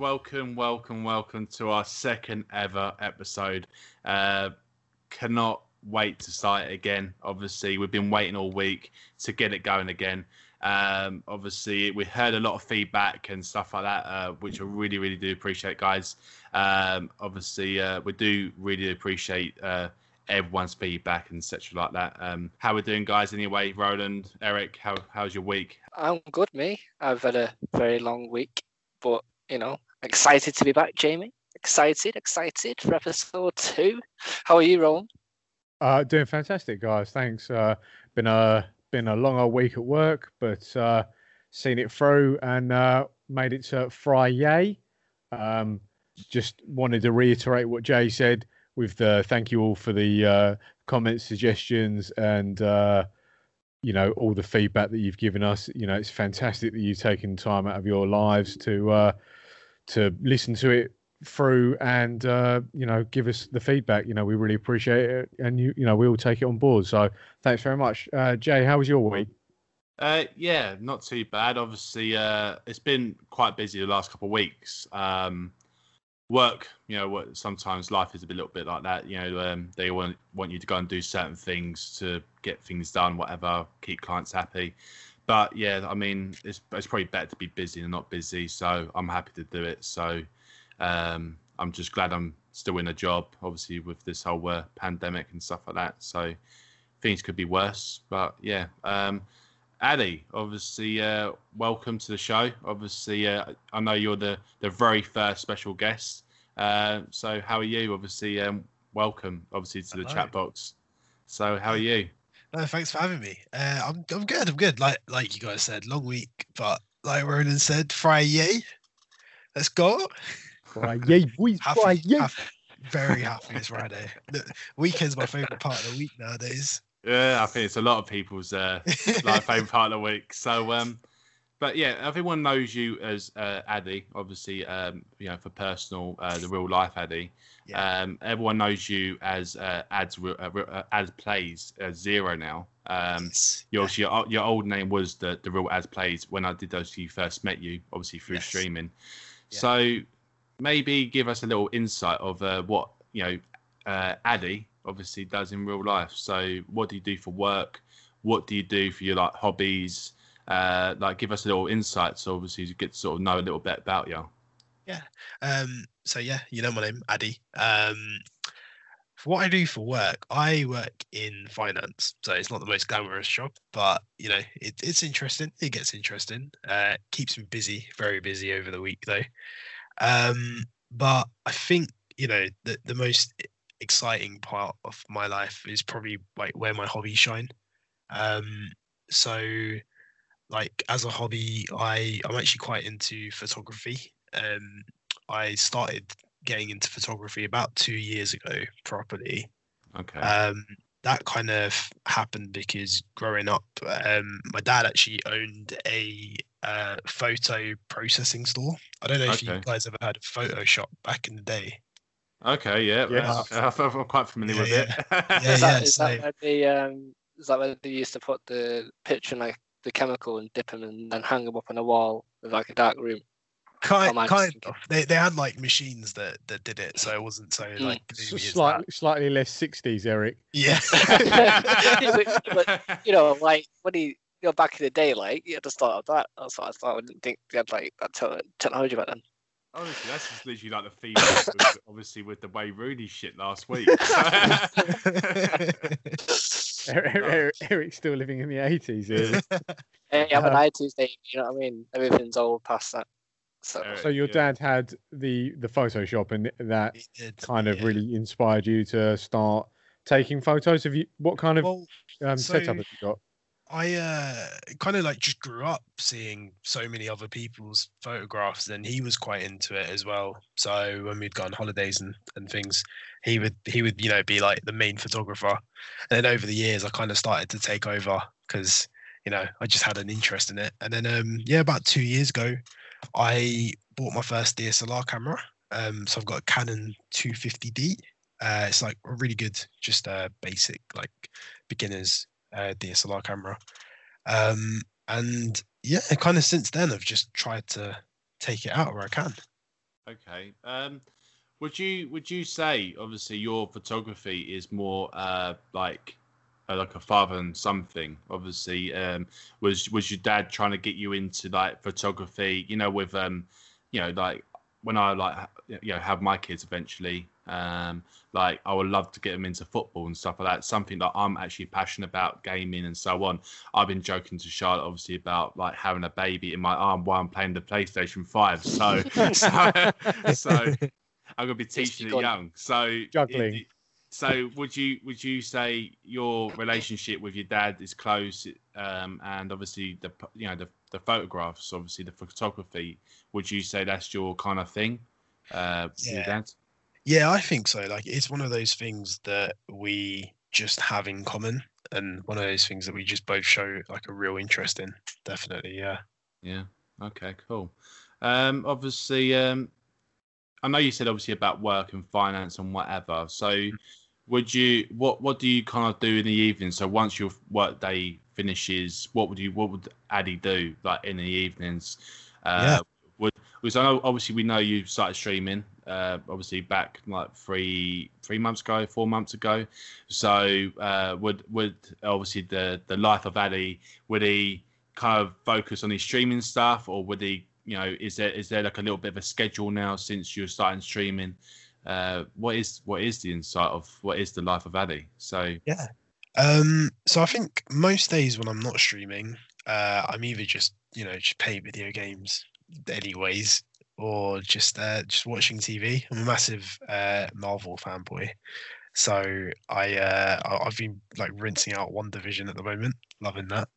welcome, welcome, welcome to our second ever episode. Uh, cannot wait to start it again. Obviously, we've been waiting all week to get it going again. Um, obviously, we heard a lot of feedback and stuff like that, uh, which I really, really do appreciate, guys. Um, obviously, uh, we do really appreciate uh, everyone's feedback and such like that. Um, how we doing, guys? Anyway, Roland, Eric, how how's your week? I'm good, me. I've had a very long week, but you know, excited to be back, Jamie. Excited, excited for episode two. How are you, Roland? Uh, doing fantastic, guys. Thanks. Uh, been a been a long old week at work, but uh, seen it through and uh, made it to Friday. Um, just wanted to reiterate what Jay said with the thank you all for the uh, comments, suggestions, and uh, you know all the feedback that you've given us. You know, it's fantastic that you've taken time out of your lives to uh, to listen to it through and uh, you know give us the feedback. You know, we really appreciate it, and you you know we all take it on board. So thanks very much, uh, Jay. How was your week? Uh, yeah, not too bad. Obviously, uh, it's been quite busy the last couple of weeks. Um, work, you know, sometimes life is a little bit like that. You know, um, they want want you to go and do certain things to get things done, whatever, keep clients happy. But yeah, I mean, it's it's probably better to be busy than not busy. So I'm happy to do it. So um, I'm just glad I'm still in a job. Obviously, with this whole uh, pandemic and stuff like that. So things could be worse. But yeah. Um, Addy, obviously, uh, welcome to the show. Obviously, uh, I know you're the, the very first special guest. Uh, so, how are you? Obviously, um, welcome, obviously, to the Hello. Chatbox. So, how are you? No, thanks for having me. Uh, I'm I'm good. I'm good. Like like you guys said, long week, but like Ronan said, Friday. Let's go. Friday, boys. happy, Friday. Happy, very happy it's Friday. The weekend's my favorite part of the week nowadays. Yeah, I think it's a lot of people's uh, like favorite part of the week. So, um, but yeah, everyone knows you as uh, Addy, obviously, um, you know, for personal, uh, the real life Addy. Yeah. Um, everyone knows you as uh, ads uh, uh, ads plays uh, zero now. Um, yes. your, your your old name was the the real ads plays when I did those. You first met you, obviously through yes. streaming. Yeah. So maybe give us a little insight of uh, what you know, uh, Addy obviously does in real life. So, what do you do for work? What do you do for your like hobbies? Uh, like, give us a little insight, so obviously you get to sort of know a little bit about you. Yeah. Um. So yeah, you know my name, Addy. Um. For what I do for work, I work in finance, so it's not the most glamorous job, but you know it, it's interesting. It gets interesting. Uh, keeps me busy, very busy over the week though. Um, but I think you know the the most exciting part of my life is probably like where my hobbies shine. Um, so like as a hobby, I I'm actually quite into photography. Um, I started getting into photography about two years ago properly. Okay. Um, that kind of happened because growing up, um, my dad actually owned a uh, photo processing store. I don't know okay. if you guys ever heard of Photoshop back in the day. Okay, yeah, yeah. I'm quite familiar yeah, with yeah. it. yeah, is that, is that where the um, is that where they used to put the picture in like the chemical and dip them and then hang them up on a wall with like a dark room? Kind, kind of. They, they had like machines that, that did it, so it wasn't so mm. like slightly slightly less sixties, Eric. Yeah, but, you know, like when he you know back in the day, like you had to start with that. That's what I thought. I didn't think they had like that technology back then. Honestly, that's just literally like the feedback, with, obviously, with the way Rooney shit last week. Eric, Eric, Eric's still living in the 80s. Here. Hey, I'm an 80s baby, you know what I mean? Everything's old past that. So, so your yeah. dad had the the Photoshop, and that did, kind of yeah. really inspired you to start taking photos. Have you? What kind of well, um, so, setup have you got? I uh, kind of like just grew up seeing so many other people's photographs, and he was quite into it as well. So when we'd go on holidays and, and things, he would he would you know be like the main photographer. And then over the years, I kind of started to take over because you know I just had an interest in it. And then um, yeah, about two years ago, I bought my first DSLR camera. Um, so I've got a Canon 250D. Uh, it's like a really good, just a uh, basic like beginners uh, DSLR camera. Um, and yeah, kind of since then, I've just tried to take it out where I can. Okay. Um, would you would you say obviously your photography is more uh like like a father and something? Obviously, um, was was your dad trying to get you into like photography? You know, with um, you know, like when I like you know have my kids eventually, um, like I would love to get them into football and stuff like that. Something that I'm actually passionate about, gaming and so on. I've been joking to Charlotte obviously about like having a baby in my arm while I'm playing the PlayStation Five. So, so, so I'm gonna be teaching it young. So Juggling. it- so would you would you say your relationship with your dad is close, um, and obviously the you know the the photographs, obviously the photography. Would you say that's your kind of thing, uh, Yeah. dad? Yeah, I think so. Like it's one of those things that we just have in common, and one of those things that we just both show like a real interest in. Definitely, yeah. Yeah. Okay. Cool. Um, obviously, um, I know you said obviously about work and finance and whatever. So, would you what what do you kind of do in the evening? So once your work day finishes, what would you what would Addy do like in the evenings? Uh, Yeah. Would because I know obviously we know you started streaming. Uh, obviously back like three three months ago, four months ago. So uh, would would obviously the the life of Addy would he kind of focus on his streaming stuff, or would he, you know, is there is there like a little bit of a schedule now since you're starting streaming? Uh, what is what is the insight of what is the life of Addy? So Yeah. Um, so I think most days when I'm not streaming, uh, I'm either just you know just playing video games, anyways, or just uh, just watching TV. I'm a massive uh, Marvel fanboy, so I uh, I've been like rinsing out WandaVision at the moment, loving that.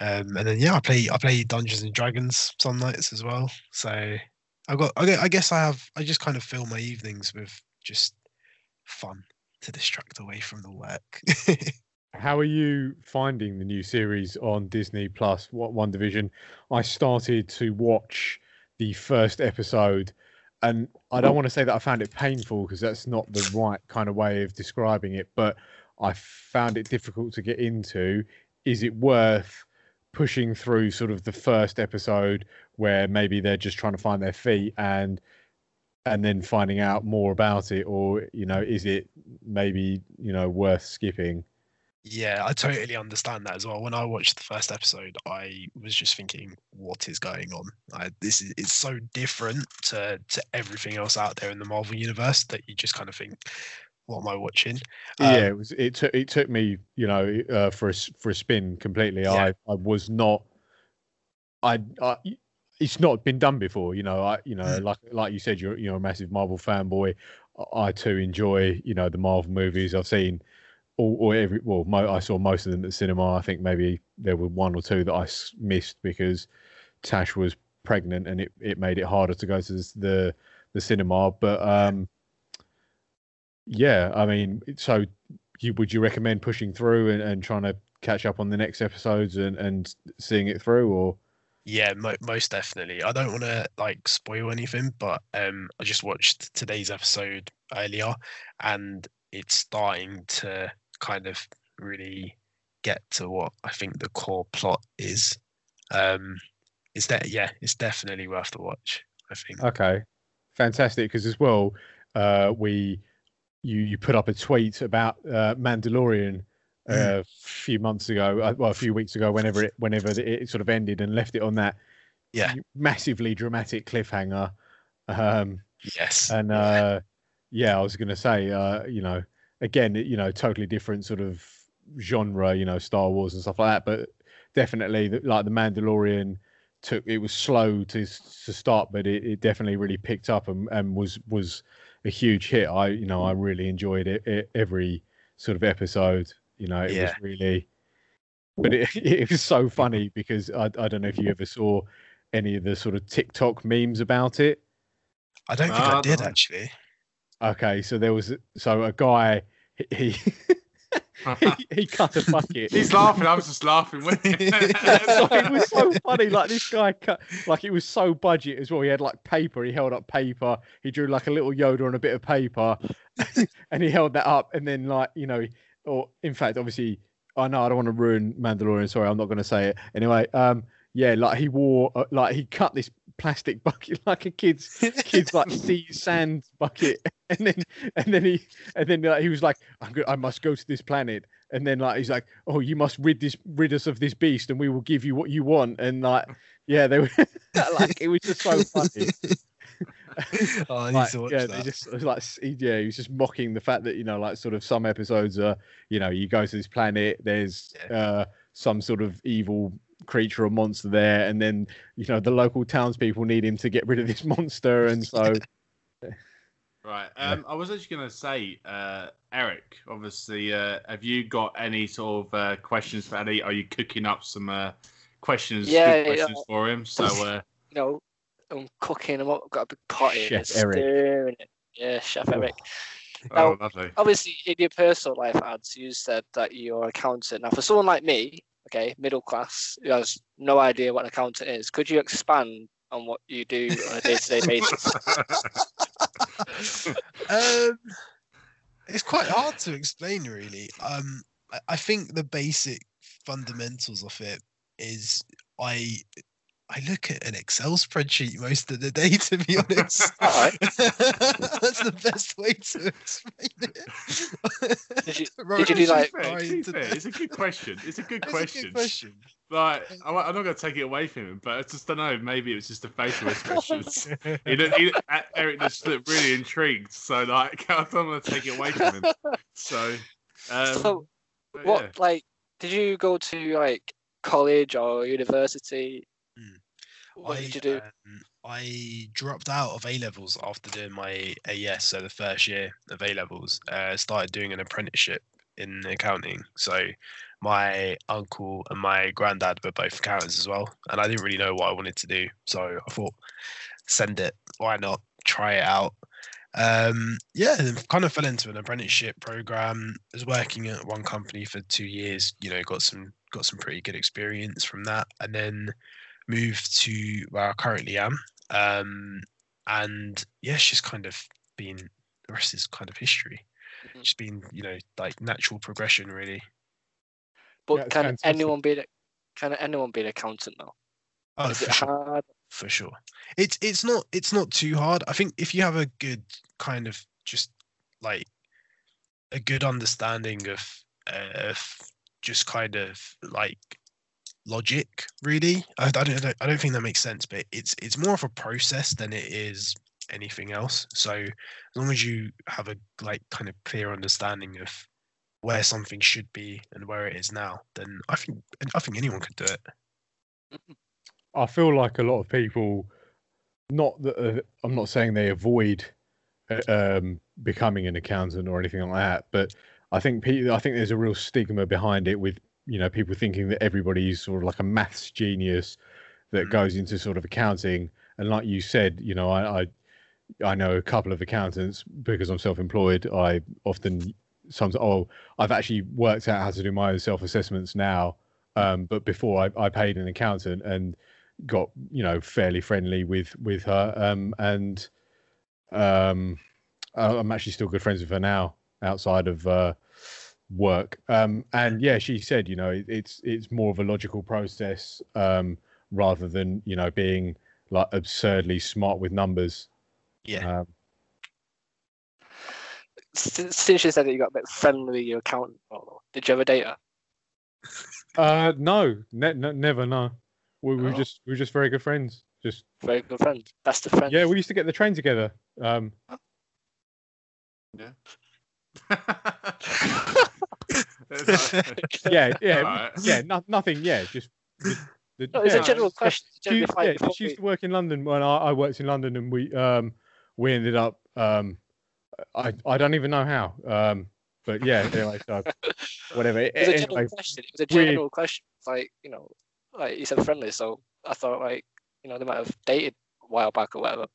Um, and then yeah, I play I play Dungeons and Dragons some nights as well. So I got I, guess I have I just kind of fill my evenings with just fun to distract away from the work. How are you finding the new series on Disney Plus? What WandaVision? I started to watch the first episode, and I don't want to say that I found it painful because that's not the right kind of way of describing it, but I found it difficult to get into. Is it worth pushing through sort of the first episode where maybe they're just trying to find their feet and and then finding out more about it or you know is it maybe you know worth skipping Yeah, I totally understand that as well. When I watched the first episode, I was just thinking, "What is going on? I, this is it's so different to to everything else out there in the Marvel universe that you just kind of think, what am I watching?" yeah, Um, it was. It took. It took me, you know, uh, for a for a spin completely. Yeah. I I was not. I, I. It's not been done before, you know. I, you know, Mm. like like you said, you're you're a massive Marvel fanboy. I- I too enjoy, you know, the Marvel movies. I've seen all or every. Well, mo- I saw most of them at the cinema. I think maybe there were one or two that I missed because Tash was pregnant and it, it made it harder to go to the the, the cinema. But um, yeah, I mean, so you would you recommend pushing through and, and trying to catch up on the next episodes and, and seeing it through, or Yeah, mo- most definitely. I don't want to like spoil anything, but um, I just watched today's episode earlier, and it's starting to kind of really get to what I think the core plot is. Um, is that yeah, it's definitely worth the watch. I think. okay, fantastic. Because as well, uh, we you you put up a tweet about uh, Mandalorian Mm. a few months ago, uh, well, a few weeks ago, whenever it whenever it sort of ended and left it on that Yeah. massively dramatic cliffhanger. Um, Yes. and yeah. uh yeah i was gonna say uh you know again you know totally different sort of genre you know star wars and stuff like that but definitely the, like the mandalorian took it was slow to to start but it, it definitely really picked up and, and was was a huge hit. I you know i really enjoyed it, it every sort of episode. You know it was really but it, it was so funny because I, I don't know if you ever saw any of the sort of tiktok memes about it. I don't think Ah, I did actually. Okay, so there was so a guy he he, cut a bucket. He's laughing. I was just laughing. With So it was so funny. Like this guy cut like it was so budget as well. He had like paper. He held up paper. He drew like a little Yoda on a bit of paper, and he held that up. And then like you know, or in fact, obviously, I know I don't want to ruin Mandalorian. Sorry, I'm not going to say it anyway. Um, yeah, like he wore uh, like he cut this plastic bucket, like a kid's kid's like sea sand bucket, and then and then he and then like, he was like, I'm go- I must go to this planet, and then like he's like, oh, you must rid this rid us of this beast, and we will give you what you want, and like yeah, they were like it was just so funny. oh, I need like, to watch yeah, that. just it was like yeah, he was just mocking the fact that you know, like sort of some episodes are, you know, you go to this planet, there's uh, some sort of evil creature or monster there, and then you know the local townspeople need him to get rid of this monster, and so Right. Yeah. Um, I was actually going to say, uh, Eric. Obviously, uh, have you got any sort of uh, questions for Eddie? Are you cooking up some uh, questions? Yeah, good yeah. questions for him. So, uh, You know, I'm cooking. I've got a big pot here. Chef Eric. stirring it. Yeah, Chef Eric. oh, Now- lovely. Obviously, in your personal life, ads, you said that you're an accountant. Now, for someone like me, okay, middle class, who has no idea what an accountant is, could you expand on what you do on a day-to-day basis? um, it's quite hard to explain, really. Um, I, I think the basic fundamentals of it is I I look at an Excel spreadsheet most of the day, to be honest. That's the best way to explain it. Did you- did you do, it's like- Fair, fine to be to- fair, it's a good question. It's a good It's a question. good question. Like, I, am not going to take it away from him, but I just don't know. Maybe it was just the facial expressions. he, looked- he, uh, Eric just looked really intrigued. So, like, I don't want to take it away from him. So, um, so, what, yeah. like, did you go to like college or university? Hmm. What I, did you do? Um, I dropped out of A levels after doing my AS's, so the first year of A levels. Uh, started doing an apprenticeship in accounting. So my uncle and my granddad were both accountants as well, and I didn't really know what I wanted to do. So I thought, send it. Why not try it out? Um, yeah, and kind of fell into an apprenticeship program. Was working at one company for two years. You know, got some got some pretty good experience from that, and then moved to where I currently am. Um, and yeah, she's kind of been the rest is kind of history. Mhm. It's been, you know, like natural progression really. But Yeah, can fantastic. anyone be? the- Can anyone be an accountant now? Oh, Is for it sure. hard? for sure. It's it's not it's not too hard. I think if you have a good kind of just like a good understanding of uh, of just kind of like logic, really. I, I don't I don't- think that makes sense, but it's it's more of a process than it is anything else. So as long as you have a like kind of clear understanding of where something should be and where it is now, then I think I think anyone could do it. I feel like a lot of people, not that uh, I'm not saying they avoid uh, um, becoming an accountant or anything like that, but I think pe- I think there's a real stigma behind it with you know people thinking that everybody's sort of like a maths genius that Mm. goes into sort of accounting. And like you said, you know, I, I I know a couple of accountants because I'm self-employed. I often sometimes oh I've actually worked out how to do my own self-assessments now. Um, but before I, I paid an accountant and got you know fairly friendly with with her um and um i'm actually still good friends with her now outside of uh work um and yeah she said you know it, it's it's more of a logical process um rather than you know being like absurdly smart with numbers Yeah. um, Since, since you said that you got a bit friendly with your accountant, oh, did you ever date her? uh no ne- ne- never no we, we were Oh. just we were just very good friends just Very good friend, best of friends. yeah we used to get the train together um yeah yeah Alright. yeah no, nothing yeah just the, the, No, it's yeah, a general it's- question. she, Generally, used- yeah, before she used to work in London when I, I worked in London, and we um we ended up um I I don't even know how um but yeah anyway so whatever It was a anyway, general question. It was a weird. general question. It's like you know, like you said, friendly. So I thought like you know they might have dated a while back or whatever.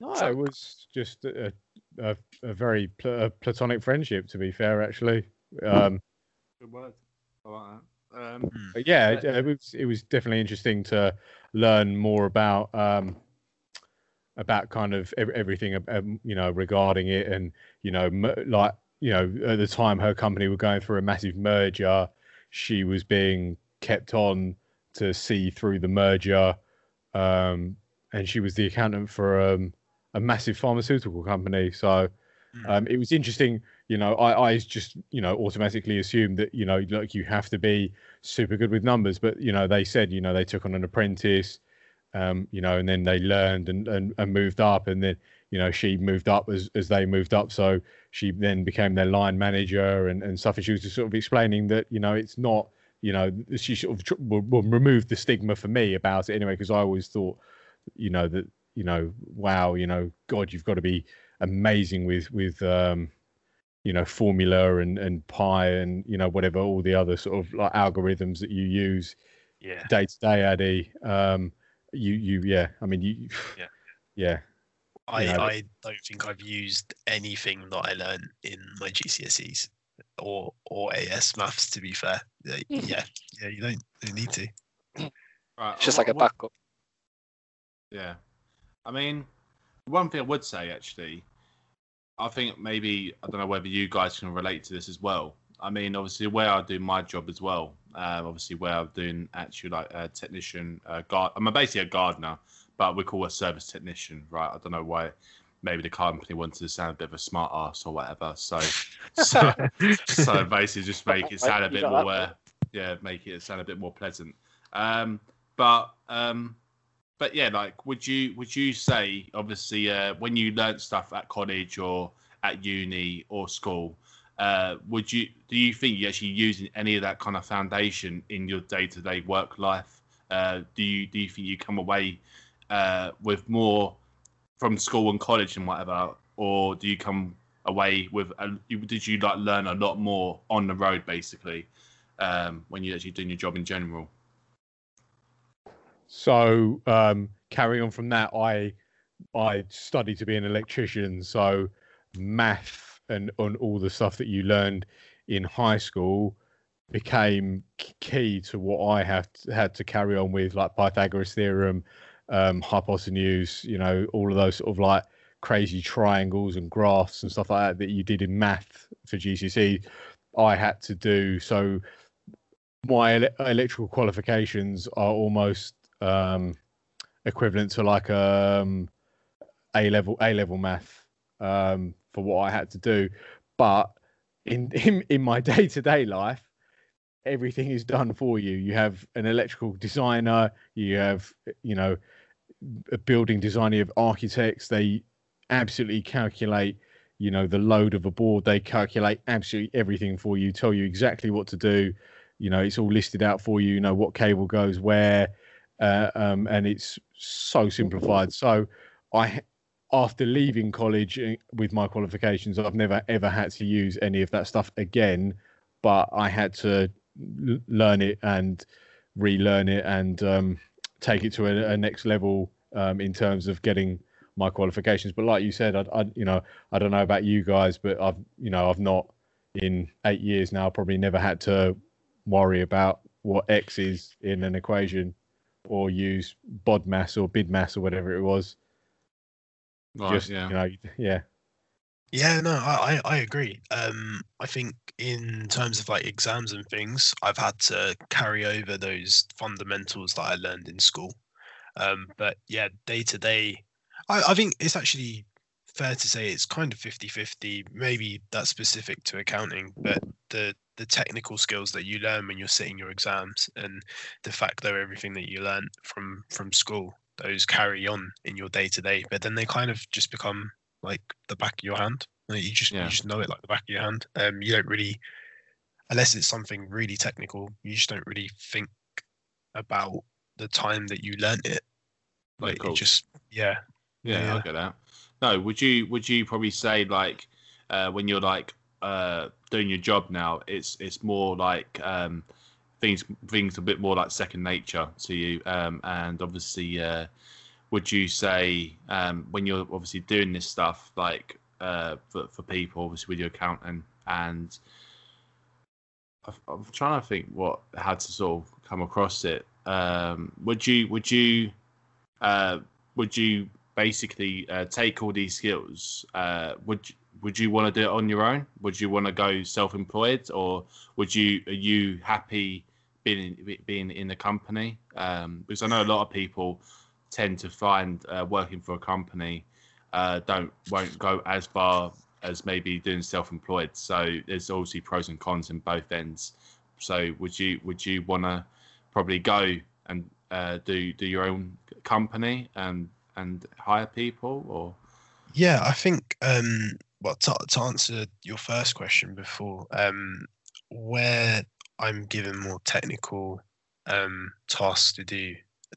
no, so- it was just a, a, a very pl- a platonic friendship to be fair actually um Good word. I like that. Um, Mm. but yeah, it, it was it was definitely interesting to learn more about um about kind of everything um, you know regarding it and you know like you know at the time her company were going through a massive merger she was being kept on to see through the merger um and she was the accountant for um, a massive pharmaceutical company. So Mm. um, it was interesting. You know, I, I just you know automatically assumed that you know like you have to be super good with numbers, but you know they said you know they took on an apprentice, um, you know, and then they learned and, and, and moved up, and then you know she moved up as as they moved up. So she then became their line manager and, and stuff. And she was just sort of explaining that you know it's not you know she sort of tr- will, will remove the stigma for me about it anyway because I always thought you know that you know wow you know God you've got to be amazing with with um you know formula and and pi and you know whatever all the other sort of like algorithms that you use Yeah. day to day addy um you you yeah i mean you Yeah. yeah I, know, I don't think I've used anything that I learned in my GCSEs or or AS maths. To be fair, yeah, yeah, yeah you don't, don't need to. Right, It's just what- like a what- backup. Yeah. I mean, one thing I would say actually, I think maybe I don't know whether you guys can relate to this as well. I mean, obviously, where I do my job as well. Um, obviously, where I'm doing actually like a technician, uh, guard. I'm basically a gardener, but we call a service technician, right? I don't know why. Maybe the company wanted to sound a bit of a smart ass or whatever. So, so, so basically, just make it sound a bit more, uh, yeah, make it sound a bit more pleasant. Um, but um, but yeah, like, would you would you say, obviously, uh, when you learnt stuff at college or at uni or school, uh, would you do you think you're actually using any of that kind of foundation in your day to day work life? Uh, do you do you think you come away uh, with more from school and college and whatever, or do you come away with? Did you like learn a lot more on the road, basically, um, when you're actually doing your job in general? So um carrying on from that i i studied to be an electrician so math and on all the stuff that you learned in high school became key to what I have had to carry on with, like Pythagoras theorem, um, hypotenuse, you know, all of those sort of like crazy triangles and graphs and stuff like that that you did in math for GCSE. I had to do so. My ele- electrical qualifications are almost um, equivalent to like um, A level A level math um, for what I had to do, but in in, in my day to day life, everything is done for you. You have an electrical designer, you have you know a building designer, you have architects. They absolutely calculate you know the load of a board. They calculate absolutely everything for you, tell you exactly what to do. You know it's all listed out for you. You know what cable goes where, uh, um, and it's so simplified. So I after leaving college uh, with my qualifications, I've never ever had to use any of that stuff again. But I had to l- learn it and relearn it and um, take it to a, a next level um, in terms of getting my qualifications. But like you said, I, I, you know, I don't know about you guys, but I've, you know, I've not in eight years now probably never had to worry about what x is in an equation or use BODMAS or BIDMAS or whatever it was Right, just yeah. you know yeah Yeah, no, I, I I agree. Um, I think in terms of like exams and things, I've had to carry over those fundamentals that I learned in school. Um, but yeah, day to day, I I think it's actually fair to say it's kind of 50-50. Maybe that's specific to accounting, but the the technical skills that you learn when you're sitting your exams and the fact that everything that you learn from from school, those carry on in your day to day. But then they kind of just become like the back of your hand. Like, you just Yeah. you just know it like the back of your hand. Um, you don't really, unless it's something really technical, you just don't really think about the time that you learnt it. Yeah, Like cool. it just yeah. Yeah, Yeah. I get that. No, would you would you probably say like uh, when you're like uh, doing your job now, it's it's more like um, things things a bit more like second nature to you, um, and obviously, uh, would you say um, when you're obviously doing this stuff like uh, for for people, obviously with your accountant, and I've- I'm trying to think what how to sort of come across it. Um, would you would you uh, would you basically uh, take all these skills? Uh, would you, would you want to do it on your own? Would you want to go self-employed, or would you are you happy being in, being in the company? Um, because I know a lot of people tend to find uh, working for a company uh, don't won't go as far as maybe doing self-employed. So there's obviously pros and cons in both ends. So would you would you want to probably go and uh, do do your own company and and hire people or? Yeah, I think. Um, well, to, to answer your first question before, um, where I'm given more technical um, tasks to do,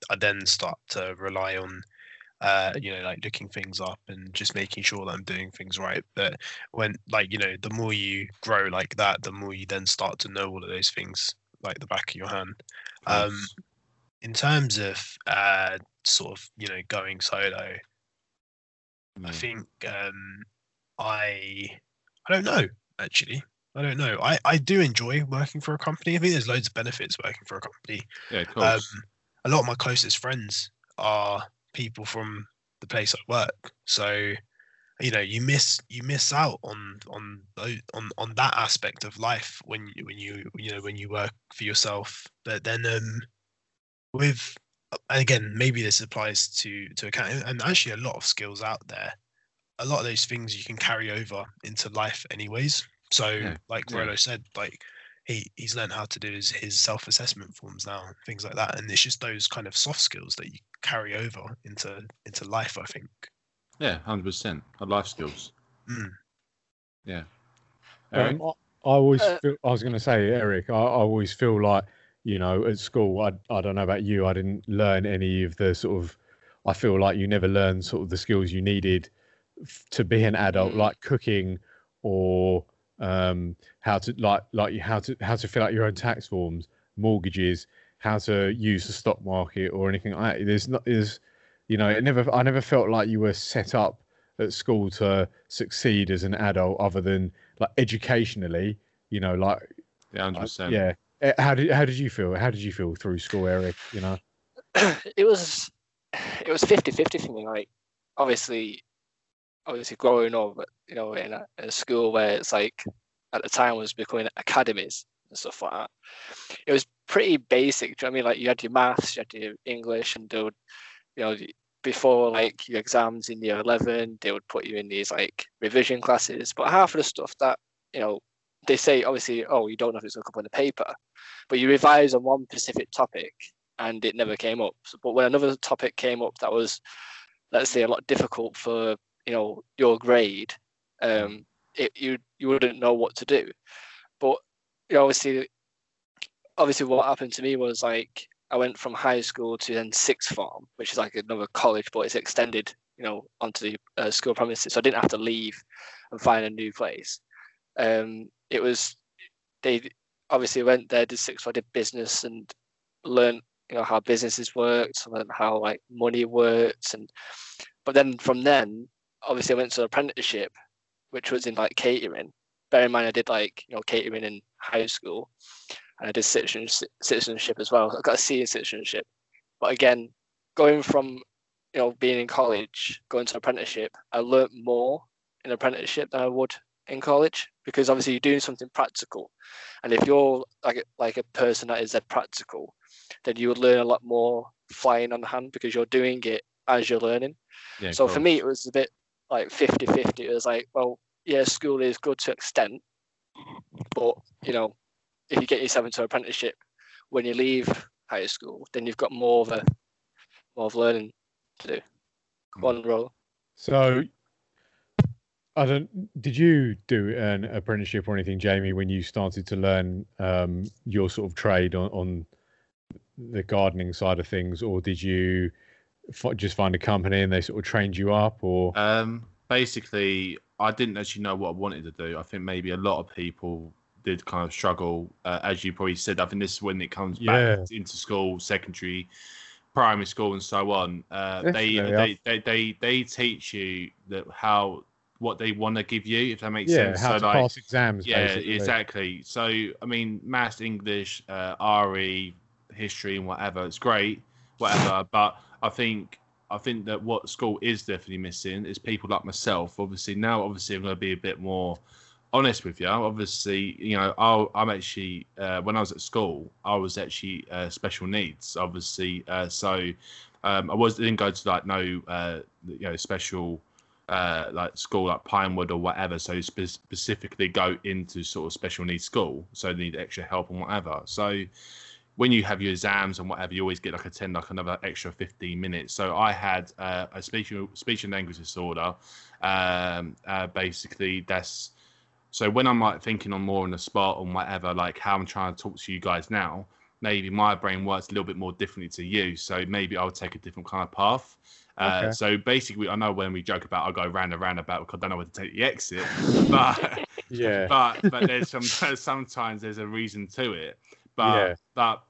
I then start to rely on uh, you know, like looking things up and just making sure that I'm doing things right. But when, like, you know, the more you grow like that, the more you then start to know all of those things like the back of your hand. Um, in terms of uh, sort of, you know, going solo, I think um, I, I don't know actually. I don't know. I, I do enjoy working for a company. I think there's loads of benefits working for a company. Yeah, of Um, a lot of my closest friends are people from the place I work. So, you know, you miss you miss out on on on on that aspect of life when you when you you know when you work for yourself. But then um with and again maybe this applies to to accounting and actually a lot of skills out there. A lot of those things you can carry over into life anyways. So Yeah, like yeah. Rolo said, like he he's learned how to do his, his self-assessment forms now things like that and it's just those kind of soft skills that you carry over into into life i think yeah, hundred percent. Life skills. Mm. Yeah. Eric? Um, I, I always Uh, feel, I was going to say, Eric, I, I always feel like, you know, at school, I, I don't know about you, I didn't learn any of the sort of, I feel like you never learned sort of the skills you needed f- to be an adult, Mm. like cooking or um, how to like like you how to how to fill out your own tax forms, mortgages, how to use the stock market or anything like that. There's not there's you know it never I never felt like you were set up at school to succeed as an adult other than like educationally you know like Yeah, hundred uh, percent. yeah Eh, how did how did you feel how did you feel through school eric you know it was it was 50 50 for me like obviously obviously growing up you know in a, in a school where it's like at the time was becoming academies and stuff like that. It was pretty basic do you know i mean? Like you had your maths you had your english and they would you know before like your exams in year 11 they would put you in these like revision classes. But half of the stuff that you know they say obviously oh you don't know if it's going to come on the paper but you revise on one specific topic and it never came up. But when another topic came up that was, let's say, a lot difficult for you know your grade, um, it, you you wouldn't know what to do. But you know, obviously, obviously, what happened to me was like I went from high school to then sixth form, which is like another college, but it's extended, you know, onto the uh, school premises. So I didn't have to leave and find a new place. Um, it was they obviously went there, did sixth form, did business, and learned you know how businesses worked, learned how like money works, and but then from then, obviously, I went to an apprenticeship, which was in like catering. Bear in mind, I did like you know catering in high school, and I did citizenship, citizenship as well. I got a C in citizenship, but again, going from you know being in college, going to apprenticeship, I learnt more in apprenticeship than I would in college because obviously you're doing something practical, and if you're like a- like a person that is a practical, then you would learn a lot more flying on the hand because you're doing it as you're learning. Yeah, So for me, it was a bit like 50 50. It was like, well, yeah, school is good to extent, but you know, if you get yourself into an apprenticeship when you leave high school, then you've got more of a more of learning to do. One role. so i don't did you do an apprenticeship or anything jamie when you started to learn um, your sort of trade on, on the gardening side of things or did you just find a company and they sort of trained you up or Um, basically, I didn't actually know what I wanted to do. I think maybe a lot of people did kind of struggle, uh, as you probably said. I think this is when it comes Yeah. back into school, secondary, primary school, and so on. Uh, they, they, they they they teach you that how what they want to give you, if that makes yeah sense. how so to like, pass exams yeah, basically. exactly. So, I mean, maths, English, uh, RE, history, and whatever. It's great, whatever. but I think I think that what school is definitely missing is people like myself. Obviously, now obviously I'm going to be a bit more honest with you. Obviously, you know, I'll, I'm actually uh, when I was at school, I was actually uh, special needs. Obviously, uh, so Um, I was didn't go to like no uh, you know special uh, like school like Pinewood or whatever. So spe- specifically go into sort of special needs school, so need extra help and whatever. So when you have your exams and whatever, you always get like a ten like another extra fifteen minutes. So I had uh, a speech speech and language disorder. Um, uh, basically, that's so when I'm like thinking on more on the spot or whatever, like how I'm trying to talk to you guys now, maybe my brain works a little bit more differently to you. So maybe I would take a different kind of path. Uh, Okay. So basically, I know when we joke about I go round and round about because I don't know where to take the exit, but Yeah. but but there's some sometimes there's a reason to it. But Yeah. but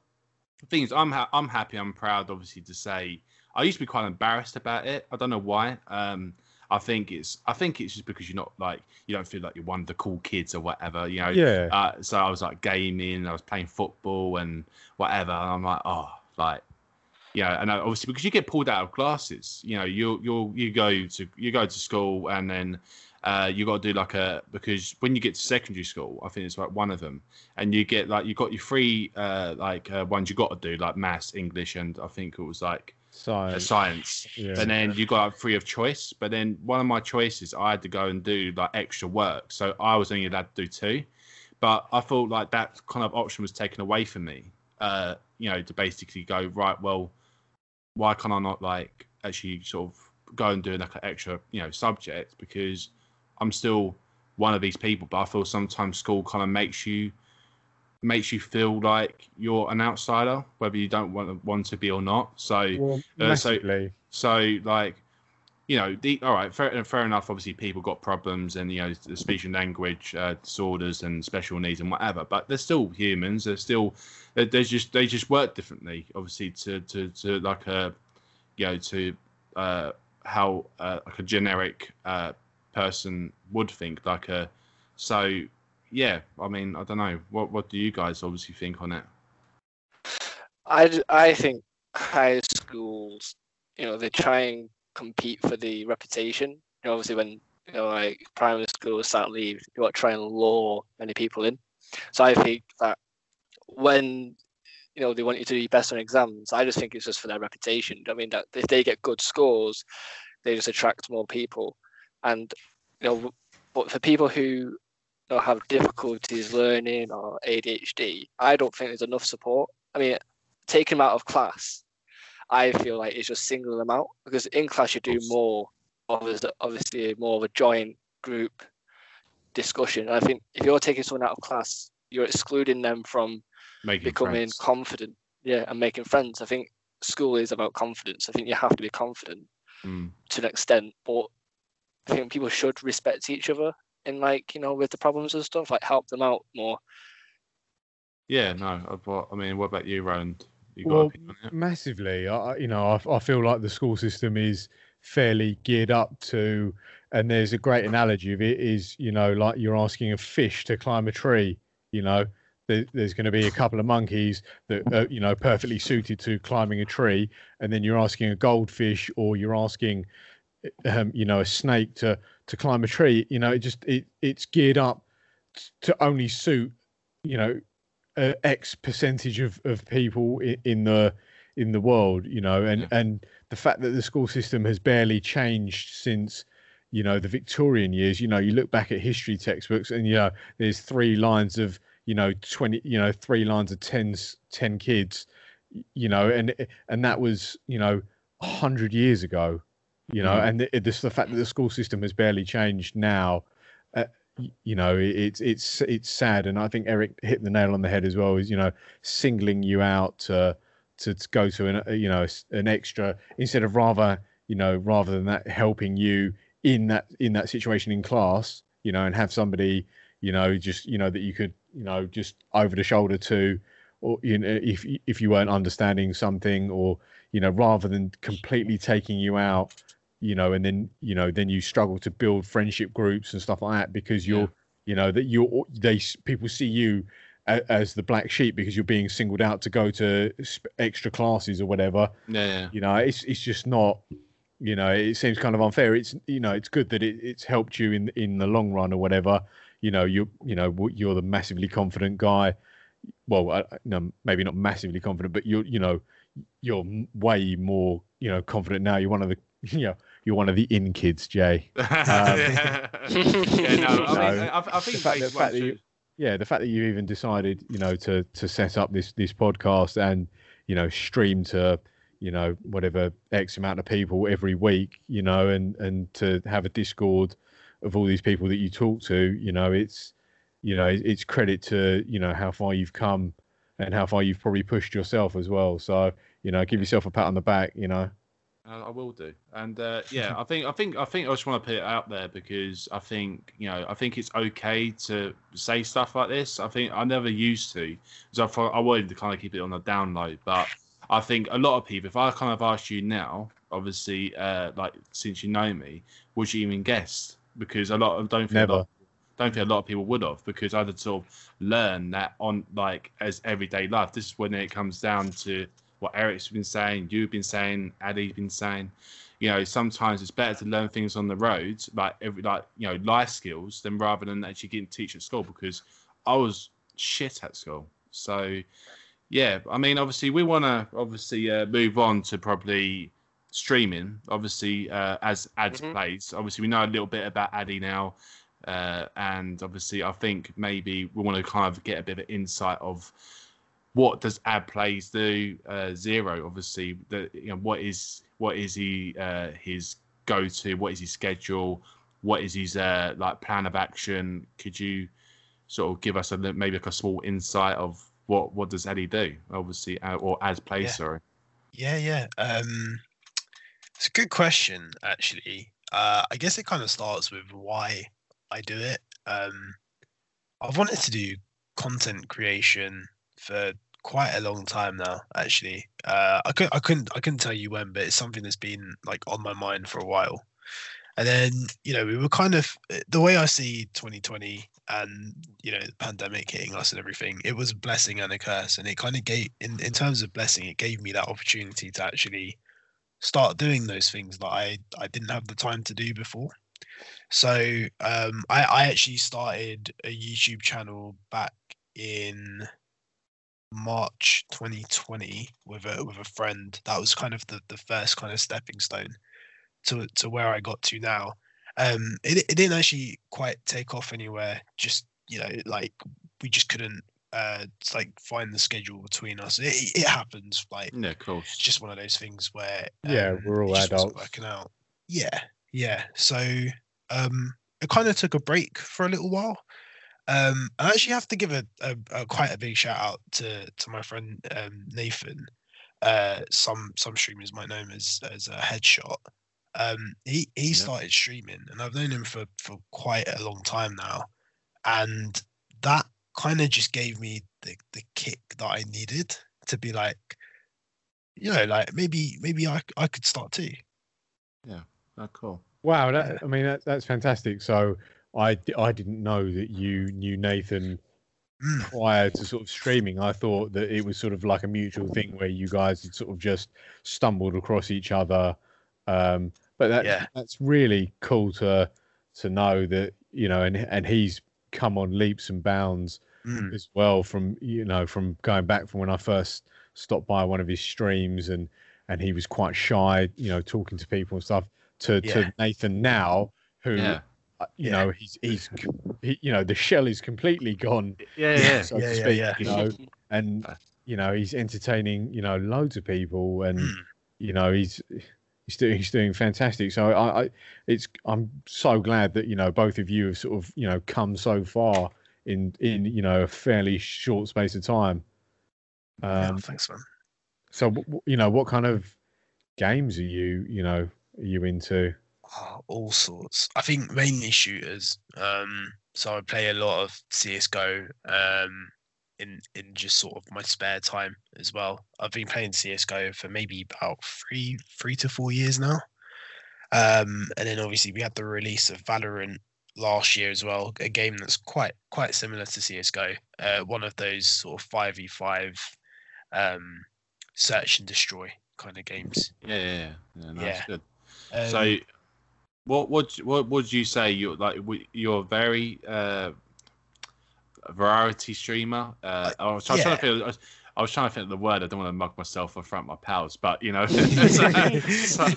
the thing is, I'm ha- I'm happy, I'm proud, obviously, to say I used to be quite embarrassed about it. I don't know why. Um, I think it's I think it's just because you're not like you don't feel like you're one of the cool kids or whatever. You know. Yeah. Uh, so I was like gaming, I was playing football and whatever. And I'm like, oh, like, you know, and I- obviously because you get pulled out of classes, you know, you you you go to you go to school and then uh, you got to do like a because when you get to secondary school, I think it's like one of them, and you get like you got your three uh, like uh, ones you got to do like maths, English, and I think it was like uh, Science. science. Yeah. And then you got free of choice. But then one of my choices, I had to go and do like extra work. So I was only allowed to do two. But I felt like that kind of option was taken away from me. Uh, you know, to basically go, right, well, why can't I not like actually sort of go and do like an extra, you know, subject? Because I'm still one of these people, but I feel sometimes school kind of makes you makes you feel like you're an outsider, whether you don't want to, want to be or not. So Well, uh, so- so like, you know, the all right, fair, fair enough. Obviously, people got problems and you know, the speech and language uh, disorders and special needs and whatever. But they're still humans. They're still they they just they just work differently. Obviously, to to to like a you know to uh, how uh, like a generic uh, person would think. Like a so yeah. I mean, I don't know. What what do you guys obviously think on it? I I think high schools, you know, they try and compete for the reputation. You know, obviously, when you know, like primary schools start leave, you want to try and lure many people in. So I think that when you know they want you to be best on exams, I just think it's just for their reputation. I mean, that if they get good scores, they just attract more people. And you know, but for people who you know, have difficulties learning or ADHD, I don't think there's enough support. I mean, taking them out of class, I feel like it's just singling them out because in class you do more, obviously, obviously more of a joint group discussion. And I think if you're taking someone out of class, you're excluding them from Making becoming friends. confident, yeah, and making friends. I think school is about confidence. I think you have to be confident Mm. to an extent, but I think people should respect each other in like you know with the problems and stuff, like help them out more. Yeah, no. Uh, I, I mean, what about you, Roland? You got Well, opinion on massively. I, I- you know, I, I feel like the school system is fairly geared up to, and there's a great analogy of it is, you know, like you're asking a fish to climb a tree. You know, there, there's going to be a couple of monkeys that are, you know, perfectly suited to climbing a tree, and then you're asking a goldfish or you're asking, um, you know, a snake to to climb a tree. You know, it just it it's geared up to only suit, you know, uh, X percentage of, of people in, in the in the world, you know, and Yeah. and the fact that the school system has barely changed since you know the Victorian years. You know, you look back at history textbooks, and you know, there's three lines of you know twenty, you know, three lines of tens, ten kids, you know, and and that was you know a hundred years ago, you know, Mhm. and the, this the fact that the school system has barely changed now. Uh, you know it's it's it's sad and i think eric hit the nail on the head as well is you know singling you out to to, to go to an uh, you know an extra instead of rather you know rather than that helping you in that in that situation in class you know and have somebody you know just you know that you could you know just over the shoulder to or you know if if you weren't understanding something or you know rather than completely taking you out you know and then you know then you struggle to build friendship groups and stuff like that because you're Yeah. you know that you're they people see you a, as the black sheep because you're being singled out to go to extra classes or whatever Yeah, yeah. you know it's it's just not you know it seems kind of unfair it's you know it's good that it, it's helped you in in the long run or whatever you know you you know you're the massively confident guy well I- no, maybe not massively confident but you're you know you're way more you know confident now. You're one of the you know you're one of the in kids, Jay. Um, yeah, no, I, mean, I, I think The fact- the fact that you- yeah, the fact that you even decided, you know, to to set up this this podcast and you know stream to you know whatever x amount of people every week, you know, and and to have a Discord of all these people that you talk to, you know, it's you know it's credit to you know how far you've come and how far you've probably pushed yourself as well. So you know, give yourself a pat on the back, you know. Uh, I will do, and uh, yeah, I think I think I think I just want to put it out there because I think you know I think it's okay to say stuff like this. I think I never used to, because I thought I wanted to kind of keep it on the down low, but I think a lot of people, if I kind of asked you now, obviously, uh, like since you know me, would you even guess? Because a lot of don't think a Never. lot, don't think a lot of people would have because I'd have sort of learned that on like as everyday life. This is when it comes down to what Eric's been saying, you've been saying, Addy's been saying. You know, sometimes it's better to learn things on the road, like every like you know life skills, than rather than actually getting to teach at school. Because I was shit at school, so yeah. I mean, obviously, we want to obviously uh, move on to probably streaming. Obviously, uh, as Ads Mhm. plays, obviously we know a little bit about Addy now, uh, and obviously I think maybe we want to kind of get a bit of insight of what does ad plays do uh, zero obviously the you know what is what is he uh, his go to what is his schedule what is his uh, like plan of action could you sort of give us a maybe like a small insight of what what does Eddie do obviously uh, or as plays Yeah. sorry Yeah, yeah. Um, it's a good question, actually. Uh, I guess it kind of starts with why I do it. Um, I've wanted to do content creation for quite a long time now. Actually, uh, I could I couldn't I couldn't tell you when, but it's something that's been like on my mind for a while. And then you know we were kind of the way I see 2020 and you know the pandemic hitting us and everything. It was a blessing and a curse, and it kind of gave in in terms of blessing, it gave me that opportunity to actually start doing those things that I I didn't have the time to do before. So um, I I actually started a YouTube channel back in March 2020 with a with a friend. That was kind of the the first kind of stepping stone to to where I got to now. Um, it it didn't actually quite take off anywhere. Just you know, like we just couldn't uh like find the schedule between us. It it happens. Like yeah of course. it's course just one of those things where Yeah, um, we're all it adults. working out. Yeah, yeah. So um, I kind of took a break for a little while. Um, I actually have to give a, a, a quite a big shout out to to my friend um, Nathan. Uh, some some streamers might know him as as a headshot. Um, he he Yeah. started streaming, and I've known him for for quite a long time now, and that kind of just gave me the the kick that I needed to be like, you know, like maybe maybe I I could start too. Yeah, oh, cool Wow, that, I mean that, that's fantastic. So I I didn't know that you knew Nathan Mm. prior to sort of streaming. I thought that it was sort of like a mutual thing where you guys had sort of just stumbled across each other. Um, but that Yeah. that's really cool to to know that you know, and and he's come on leaps and bounds Mm. as well from you know from going back from when I first stopped by one of his streams and and he was quite shy, you know, talking to people and stuff. To Yeah. to Nathan now, who yeah you Yeah. know he's he's he, you know the shell is completely gone, yeah yeah so yeah, to yeah, speak. yeah. You know, and Uh. you know he's entertaining you know loads of people and Mm. you know he's he's doing he's doing fantastic so I, I it's i'm so glad that you know both of you have sort of you know come so far in in you know a fairly short space of time Yeah, um thanks, man. so w- w- you know what kind of games are you you know are you into Oh, all sorts. I think mainly shooters. Um, so I play a lot of CS:GO. Um, in in just sort of my spare time as well. I've been playing CS:GO for maybe about three three to four years now. Um, and then obviously we had the release of Valorant last year as well, a game that's quite quite similar to CS:GO. Uh, one of those sort of five v five, um, search and destroy kind of games. yeah yeah yeah, yeah no, that's Yeah. good Um, so what would what would you say you're like you're a very uh variety streamer uh I was, I was trying to feel I was trying to think of the word. I don't want to mug myself in front of my pals, but you know. so- so-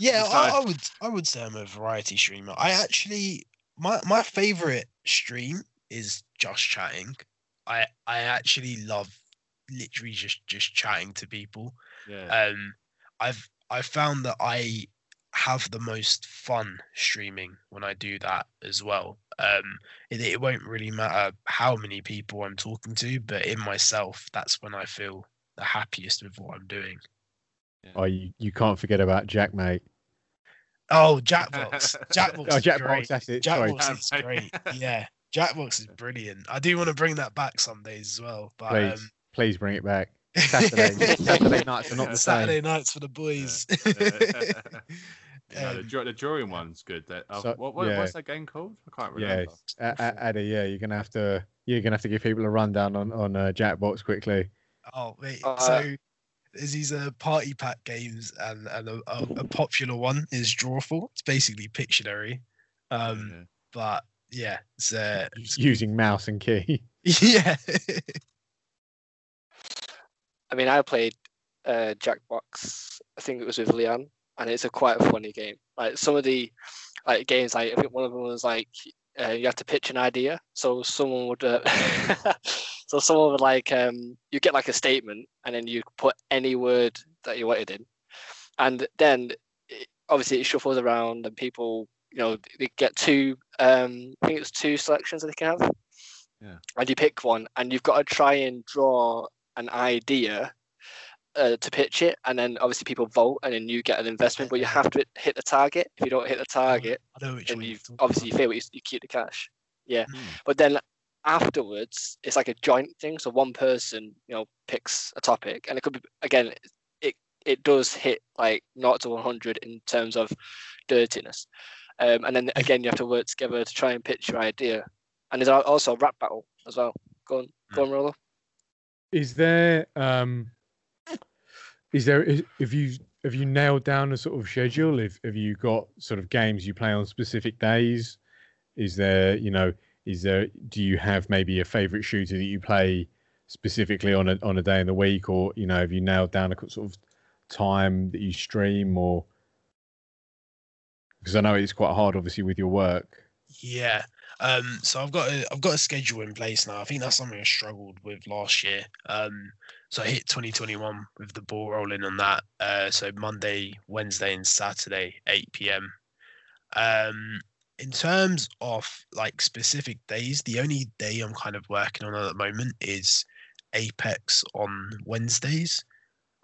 yeah, So- I, I would I would say I'm a variety streamer. I actually my my favorite stream is just chatting. I I actually love literally just just chatting to people. yeah. Um, I've I've found that I have the most fun streaming when I do that as well. Um, it, it won't really matter how many people I'm talking to, but in myself, that's when I feel the happiest with what I'm doing. Oh, you, you can't forget about Jack, mate. Oh, Jackbox, Jackbox, Oh, Jackbox, great. that's it. Sorry. Jackbox is great. Yeah, Jackbox is brilliant. I do want to bring that back some days as well. But Please, um, please bring it back. Saturday, Saturday nights are not the Saturday same. nights for the boys. Yeah, the, Um, the drawing one's good. That, uh, So- what, what, yeah. what's that game called? I can't remember. A- A- Addy, yeah, you're gonna have to you're gonna have to give people a rundown on on uh, Jackbox quickly. Oh wait, Uh, so there's these uh, party pack games, and and a, a, a popular one is Drawful. It's basically Pictionary, um, Yeah. but yeah, it's uh, it's- using mouse and key. yeah, I mean, I played uh, Jackbox. I think it was with Leon, and it's a quite a funny game. Like some of the like games, like I think one of them was like uh, you have to pitch an idea. So someone would, uh, so someone would like um, you get like a statement, and then you put any word that you wanted in, and then it, obviously it shuffles around, and people, you know, they get two. Um, I think it's two selections that they can have. Yeah. And you pick one, and you've got to try and draw an idea uh, to pitch it, and then obviously people vote, and then you get an investment. But you have to hit the target. If you don't hit the target, I know which then you you're obviously you fail, you, you keep the cash. Yeah, Hmm. but then afterwards, it's like a joint thing. So one person, you know, picks a topic, and it could be again, it it does hit like not to one hundred in terms of dirtiness. Um, and then again, you have to work together to try and pitch your idea. And there's al- also a rap battle as well. Go on, go on, Rolo. Is there um is there have you have you nailed down a sort of schedule? If have you got sort of games you play on specific days? Is there you know is there do you have maybe a favorite shooter that you play specifically on a on a day in the week, or you know have you nailed down a sort of time that you stream or because I know it's quite hard obviously with your work. Yeah. Um, so I've got a I've got a schedule in place now. I think that's something I struggled with last year. Um, so I hit 2021 with the ball rolling on that. Uh, so Monday, Wednesday, and Saturday, 8 p.m. Um, in terms of like specific days, the only day I'm kind of working on at the moment is Apex on Wednesdays.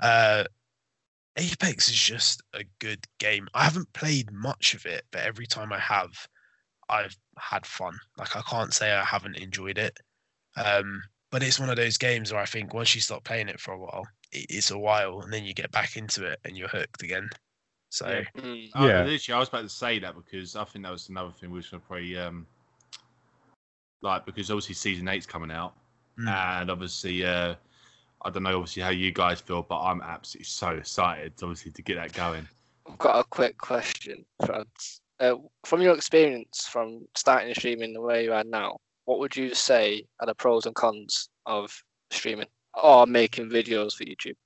Uh, Apex is just a good game. I haven't played much of it, but every time I have, I've had fun. Like I can't say I haven't enjoyed it. Um, but it's one of those games where I think once you stop playing it for a while, it, it's a while, and then you get back into it and you're hooked again. So Yeah. Mm. I- Yeah. literally, I was about to say that because I think that was another thing we was going to probably um, like because obviously season eight's coming out, Mm. and obviously uh, I don't know obviously how you guys feel, but I'm absolutely so excited obviously to get that going. I've got a quick question, Franz. Uh, from your experience from starting streaming the way you are now, what would you say are the pros and cons of streaming or making videos for YouTube?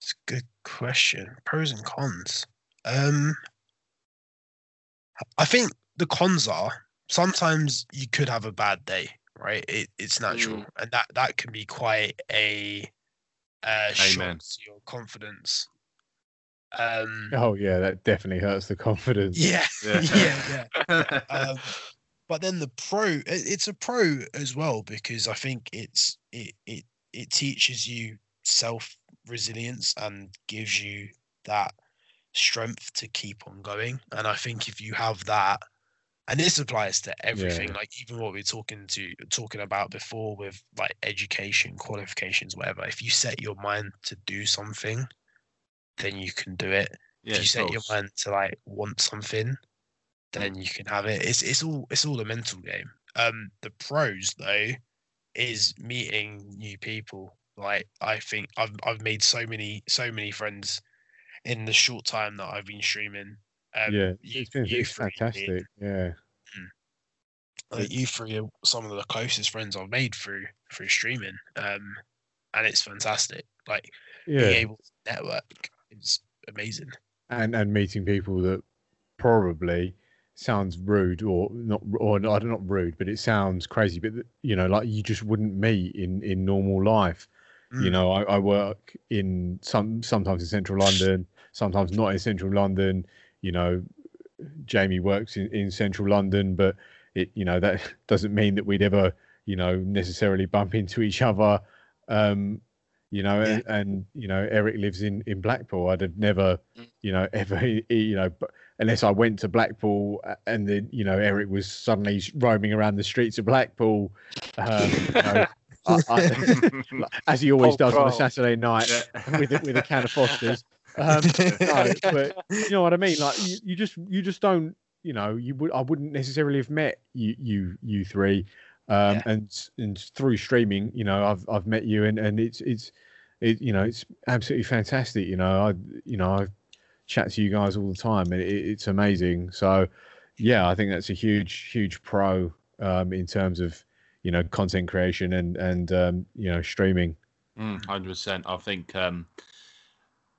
it's a good question. Pros and cons. Um, I think the cons are sometimes you could have a bad day, right? It, it's natural, and that that can be quite a uh, shock Amen. to your confidence. Um, Oh yeah, that definitely hurts the confidence. yeah, Yeah. yeah, yeah. um, but then the pro it- it's a pro as well because i think it's it it, it teaches you self resilience and gives you that strength to keep on going. And i think if you have that and this applies to everything Yeah. like even what we are talking to talking about before with like education qualifications whatever if you set your mind to do something then you can do it. Yeah, if you set your mind to like want something, then you can have it. It's it's all it's all a mental game. Um, the pros though is meeting new people. Like I think I've I've made so many so many friends in the short time that I've been streaming. Um, yeah, you- it's been you it's did. fantastic. Yeah, Like, you three are some of the closest friends I've made through through streaming, um, and it's fantastic. Like being Yeah, able to network is amazing. and and meeting people that probably sounds rude or not or not not rude, but it sounds crazy. But you know, like you just wouldn't meet in in normal life. You Mm. know, I, I work in some sometimes in central London, sometimes not in central London. You know, Jamie works in, in central London, but it you know that doesn't mean that we'd ever you know necessarily bump into each other. Um, you know, Yeah. and, and you know Eric lives in in Blackpool. I'd have never Mm. you know ever you know but unless I went to Blackpool and then you know Eric was suddenly roaming around the streets of Blackpool. Um, you know, I, I, as he always Oh, does on a. Saturday night Yeah. with a, with a can of Fosters. Um, no, but you know what I mean. Like you, you just you just don't. You know, you would I wouldn't necessarily have met you you you three, um, Yeah. and and through streaming, you know, I've I've met you and and it's it's it you know it's absolutely fantastic. You know, I you know I chat to you guys all the time and it, it's amazing. So yeah, I think that's a huge huge pro um, in terms of you know content creation and and um, you know streaming. Mm, Hundred percent. I think, um,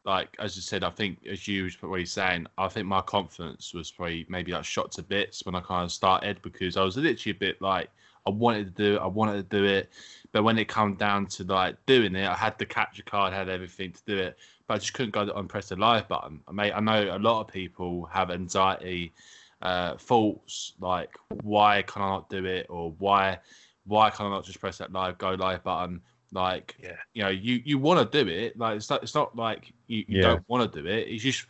like as you said, I think as you were saying, I think my confidence was probably maybe like shot to bits when I kind of started because I was literally a bit like I wanted to do it, I wanted to do it, but when it come down to like doing it, I had the capture card, had everything to do it, but I just couldn't go and press the live button. I mean, I know a lot of people have anxiety, uh, thoughts like why can I not do it or why why can I not just press that live go live button? Like Yeah. you know, you you want to do it. Like it's not it's not like you, you Yeah. don't want to do it. It's just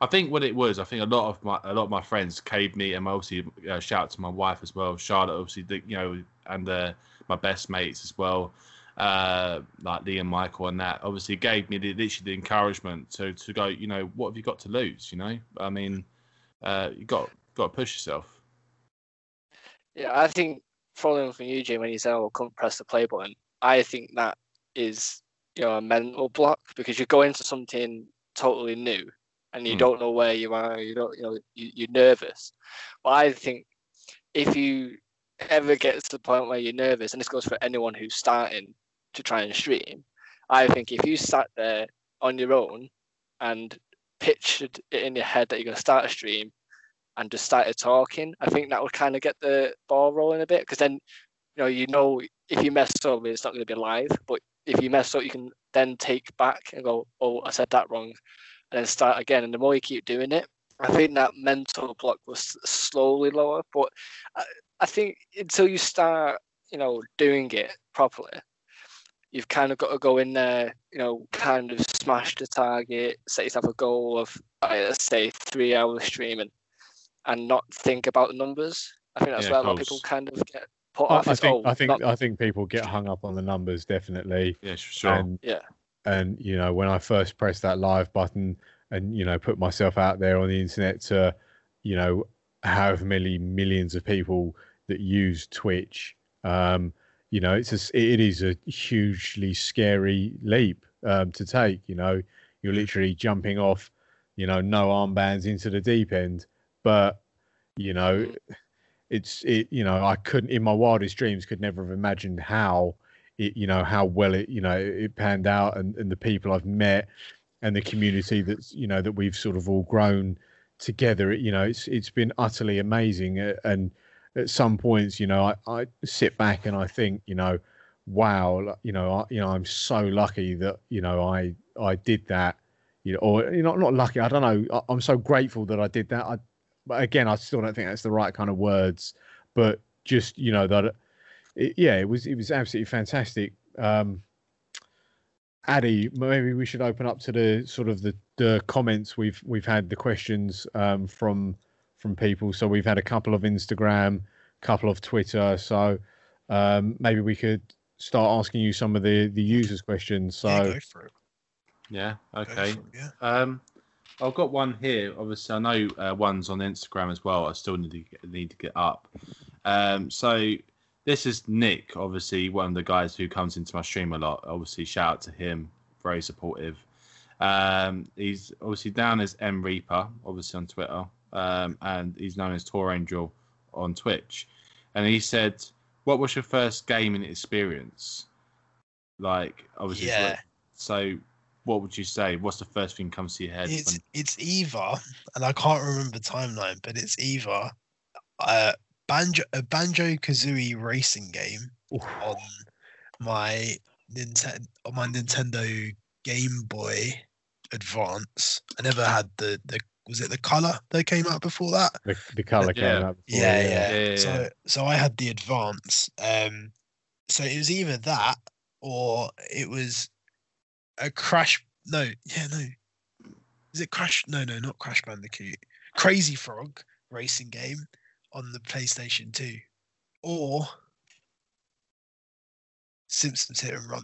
I think what it was. I think a lot of my a lot of my friends caved me, and obviously uh, shout out to my wife as well, Charlotte. Obviously, the, you know, and uh, my best mates as well, uh, like Lee and Michael, and that obviously gave me the, literally the encouragement to to go. You know, what have you got to lose? You know, I mean, uh, you got got to push yourself. Yeah, I think following from you, Jim, when you said, "Oh, come press the play button," I think that is you know a mental block because you go into something totally new and you Hmm. don't know where you are. You don't, you know, you, you're nervous. But I think if you ever get to the point where you're nervous, and this goes for anyone who's starting to try and stream, I think if you sat there on your own and pictured it in your head that you're going to start a stream and just started talking, I think that would kind of get the ball rolling a bit because then, you know, you know, if you mess up, it's not going to be live. But if you mess up, you can then take back and go, "Oh, I said that wrong," and then start again. And the more you keep doing it, I think that mental block will s- slowly lower. But I, I think until you start, you know, doing it properly, you've kind of got to go in there, you know, kind of smash the target, set yourself a goal of, uh, let's say, three hours streaming, and not think about the numbers. I think that's Yeah, where a lot of people kind of get put I, off. I is, think oh, I think not- I think people get hung up on the numbers definitely. Yeah, sure. And Yeah. and you know when I first pressed that live button and you know put myself out there on the internet to you know however many millions of people that use Twitch, um, you know it's a, it is a hugely scary leap um, to take. You know you're literally jumping off, you know, no armbands into the deep end, but you know Mm. it's it you know i couldn't in my wildest dreams could never have imagined how it you know how well it you know it panned out and, and the people i've met and the community that's you know that we've sort of all grown together you know it's it's been utterly amazing and at some points you know i, I sit back and i think you know wow you know I, you know i'm so lucky that you know i i did that you know or you know not lucky i don't know I, i'm so grateful that i did that i but again, I still don't think that's the right kind of words. But just you know that, it, yeah, it was it was absolutely fantastic. Um, Addy, maybe we should open up to the sort of the, the comments we've we've had the questions um, from from people. So we've had a couple of Instagram, couple of Twitter. So um, maybe we could start asking you some of the the users' questions. So yeah, go for it. yeah. Okay. it, yeah. Um, I've got one here. Obviously, I know uh, one's on Instagram as well. I still need to get, need to get up. Um, so this is Nick, obviously one of the guys who comes into my stream a lot. Obviously, shout out to him, very supportive. Um, he's obviously down as M Reaper, obviously on Twitter, um, and he's known as Tor Angel on Twitch. and he said, "What was your first gaming experience?" Like, obviously, Yeah. what- so what would you say? What's the first thing comes to your head? It's when- it's either, and I can't remember timeline, but it's either uh, banjo a banjo kazooie racing game Oof. on my Nintendo on my Nintendo Game Boy Advance. I never had the the was it the color that came out before that? The, the color Yeah. came up. Before, Yeah, yeah. Yeah, yeah, yeah. So so I had the Advance. Um, so it was either that or it was a Crash. No, yeah, no. Is it Crash? No, no, not Crash Bandicoot. Crazy Frog racing game on the PlayStation 2, or Simpsons Hit and Run.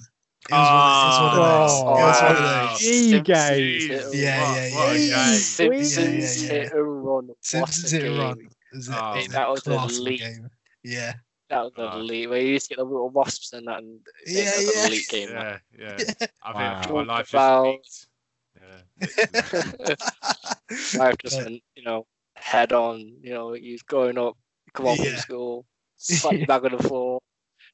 It was one of, it was one of those. Oh, it was one of Oh, those. gee, Simpsons guys. Hit Yeah, yeah, yeah. Simpsons Yeah, yeah, yeah. hit and run. What Simpsons Hit and game. Run. Was Oh. it That was class of a elite. game. Yeah. That was an oh. elite. Where you used to get the little wasps and that, and Yeah, that was yeah. an elite game. that. yeah, yeah. I Wow. think my life About- just. Yeah. I've just But- went, you know, head on. You know, you growing up, you come home from school, slap your bag on the floor,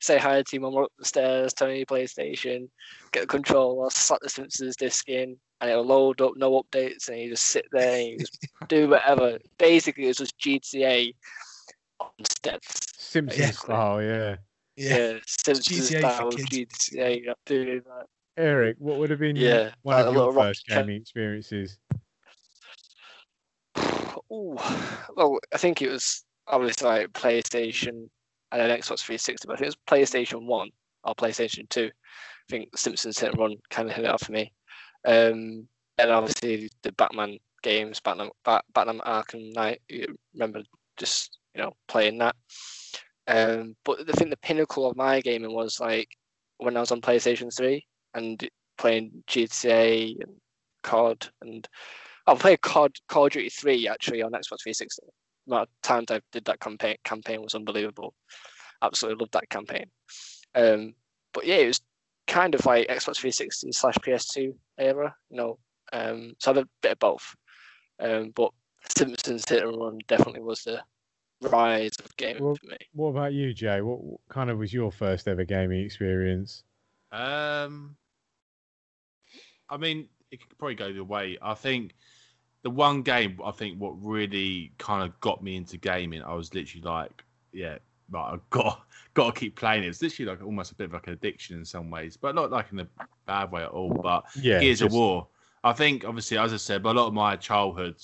say hi to your mum up the stairs, turn on your PlayStation, get the controller, slap the Simpsons disc in, and it'll load up, no updates, and you just sit there and you just do whatever. Basically, it's just GTA on steps. Simpsons Yeah. style, yeah. yeah. Yeah, Simpsons GTA style for kids, GTA. Doing that. Eric, what would have been your- Yeah, one like of your little rock first gaming experiences? Ooh, well, I think it was obviously like PlayStation and then Xbox 360, but I think it was PlayStation 1 or PlayStation 2. I think Simpsons Hit and Run kind of hit it off for me. Um, and obviously the Batman games, Batman, Bat, Batman Arkham Knight, you remember just, you know, playing that. Um, but I think the pinnacle of my gaming was like when I was on PlayStation 3 and playing GTA and COD and I played COD Call of Duty 3 actually on Xbox 360. The amount of times I did that campaign campaign was unbelievable. Absolutely loved that campaign. Um, but yeah, it was kind of like Xbox 360 slash PS2 era, you know. Um, so I had a bit of both. Um, but Simpsons Hit and Run definitely was the rise of gaming Well- for me. What about you, Jay? What, what kind of was your first ever gaming experience? Um, I mean, it could probably go the way. I think the one game I think what really kind of got me into gaming, I was literally like, yeah, like I got got to keep playing it. It's literally like almost a bit of like an addiction in some ways, but not like in a bad way at all. But Yeah, Gears of War. I think obviously, as I said, but a lot of my childhood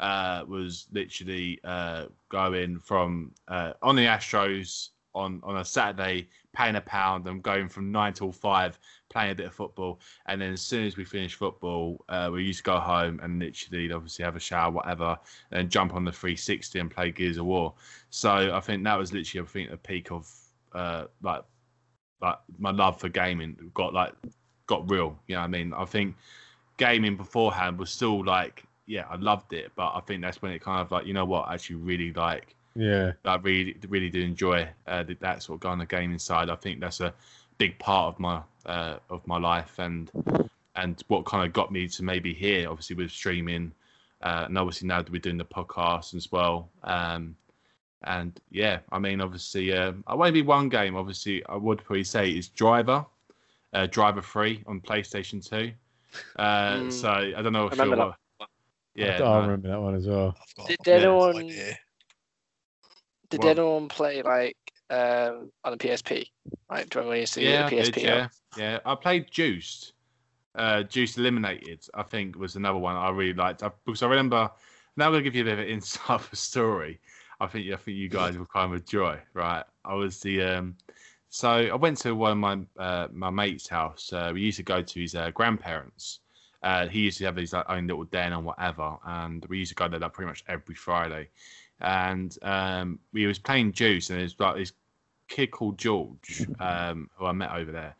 uh, was literally uh, going from uh, on the Astros on on a Saturday, paying a pound, and going from nine till five, playing a bit of football, and then as soon as we finished football, uh, we used to go home and literally, obviously, have a shower, whatever, and jump on the 360 and play Gears of War. So I think that was literally, I think, the peak of uh, like like my love for gaming got like got real. You know what I mean? I think gaming beforehand was still like, yeah, I loved it, but I think that's when it kind of like, you know what, I actually really like, Yeah, I really, really do enjoy uh, that- that sort of going on the gaming side. I think that's a big part of my uh, of my life and and what kind of got me to maybe here, obviously with streaming, uh, and obviously now that we're doing the podcast as well. Um, and yeah, I mean, obviously, uh, I won't be one game. Obviously, I would probably say is Driver, uh, Driver Free on PlayStation Two. Uh, Mm. So I don't know if remember you're. that what- I, Yeah, I no. remember that one as well. I've got Did yeah, anyone idea. Did anyone play like um, on the PSP? Like, do you remember when you used to yeah, I the did, PSP? yeah, yeah. I played Juiced. Uh, Juiced Eliminated, I think, was another one I really liked I, because I remember. Now I'm gonna give you a bit of an insight of story. I think I think you guys will kind of enjoy. Right, I was the um, so I went to one of my uh, my mate's house. Uh, we used to go to his uh, grandparents. Uh, he used to have his like, own little den and whatever, and we used to go there like, pretty much every Friday. And um, we was playing Juice, and there's like this kid called George, um, who I met over there,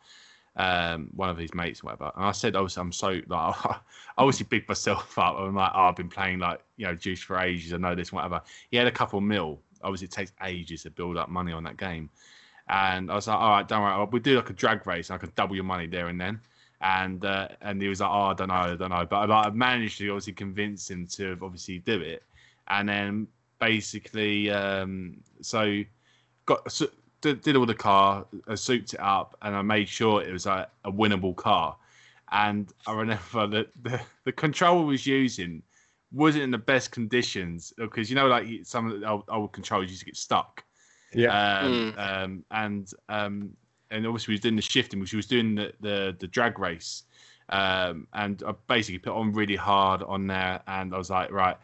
um, one of his mates, whatever. And I said, obviously, I'm so like, I obviously big myself up. I'm like, oh, I've been playing like you know Juice for ages. I know this, whatever. He had a couple mil. Obviously, it takes ages to build up money on that game. And I was like, all right, don't worry, we'll do like a drag race. And I can double your money there and then. And uh, and he was like, oh, I don't know, I don't know. But I managed to obviously convince him to obviously do it. And then basically, um, so got su- did, did all the car, I souped it up, and I made sure it was a, a winnable car. And I remember that the, the control was using wasn't in the best conditions because you know, like some of the old, old controls used to get stuck. Yeah. Um, um, and um, and obviously we was doing the shifting, which was doing the, the, the drag race. Um, and I basically put on really hard on there, and I was like, right,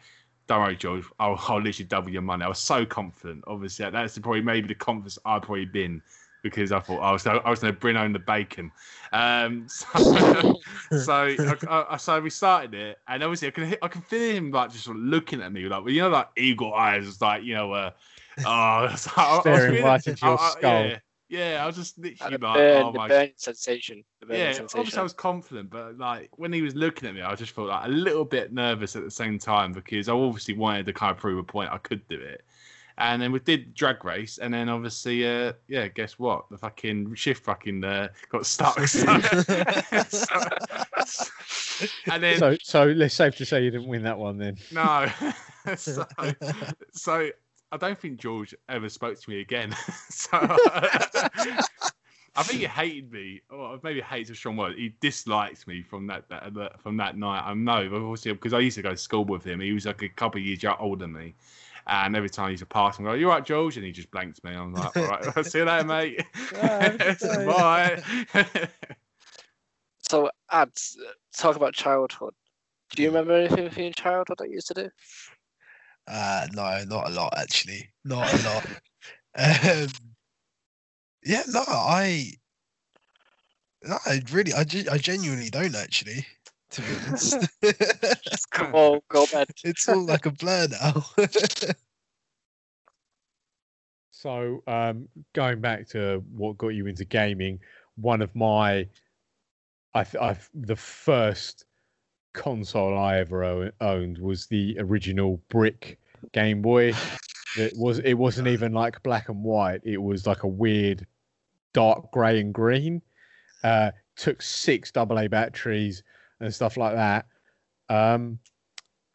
don't worry, George, I'll, I'll literally double your money. I was so confident. Obviously, that's probably maybe the confidence I've probably been because I thought I was I was going to bring home the bacon. Um, so so, I, I, so we started it, and obviously I can I can feel him like just sort of looking at me, like you know, like eagle eyes, it's like you know, uh, oh, so I, I was Staring feeling- right into your skull. Yeah, yeah, I was just literally And like, burn, oh the my burning sensation. The burning yeah, sensation. obviously I was confident, but like when he was looking at me, I just felt like a little bit nervous at the same time because I obviously wanted to kind of prove a point I could do it. And then we did drag race, and then obviously, uh, yeah, guess what? The fucking shift fucking uh, got stuck. So, so- and then So, so it's safe to say you didn't win that one then. no, so, so I don't think George ever spoke to me again. so I think he hated me, or maybe hate's a strong word. He disliked me from that, that, that from that night. I know, but obviously because I used to go to school with him. He was like a couple of years older than me. And every time he's a to pass, I'm like, "You right, George?" And he just blanked me. I'm like, "All right, see you later, mate. Yeah, have a good day." Bye." So, ads. Talk about childhood. Do you hmm. remember anything from your childhood that you used to do? Uh, no, not a lot actually. Not a lot. um, yeah, no, I, no, I really, I, ge- I genuinely don't actually. To be honest, Come on, go bed. it's all like a blur now. So, um, going back to what got you into gaming, one of my, I, th- I the first console I ever owned was the original brick Game Boy. It was it wasn't even like black and white. It was like a weird dark grey and green. Uh, took six AA batteries and stuff like that. Um,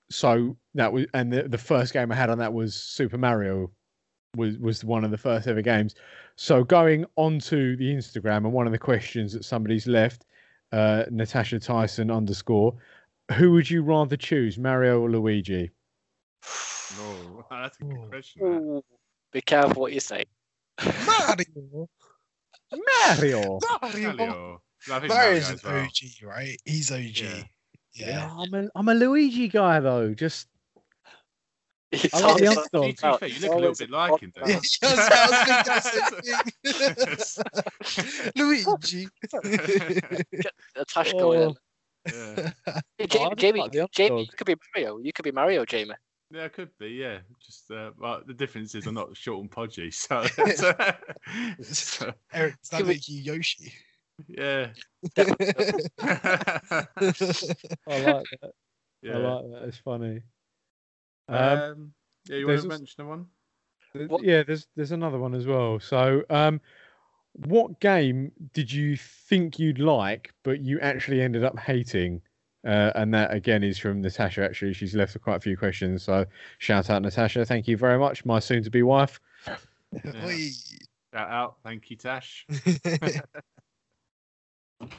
so that was and the, the first game I had on that was Super Mario was was one of the first ever games. So going onto the Instagram and one of the questions that somebody's left, uh, Natasha Tyson underscore, who would you rather choose, Mario or Luigi? no, that's a good Ooh. question. Ooh, be careful what you say. Mario, Mario. Mario, Mario. I think Mario's an well. OG, right? He's OG. Yeah. Yeah. Yeah, I'm a I'm a Luigi guy though. Just It's I like the always- underdog. To be fair, you look a little bit like him, podcast. Yeah, don't you? I was thinking that same thing. Luigi. Natasha going in. Yeah. Hey, Oh, Jamie, just Jamie, like Jamie, you could be Mario. You could be Mario, Jamie. yeah, it could be. Yeah, just uh, well, the difference is I'm not short and podgy, so, so, Eric, does that Can we- make you Yoshi? yeah, I like that. yeah. I like that. It's funny. Um, Um, yeah, you want there's to also- mention one? What- Yeah, there's there's another one as well. So, um, what game did you think you'd like, but you actually ended up hating? Uh, and that again is from Natasha. Actually, she's left quite a few questions. So, shout out Natasha. Thank you very much, my soon-to-be wife. Oi. Shout out, thank you, Tash.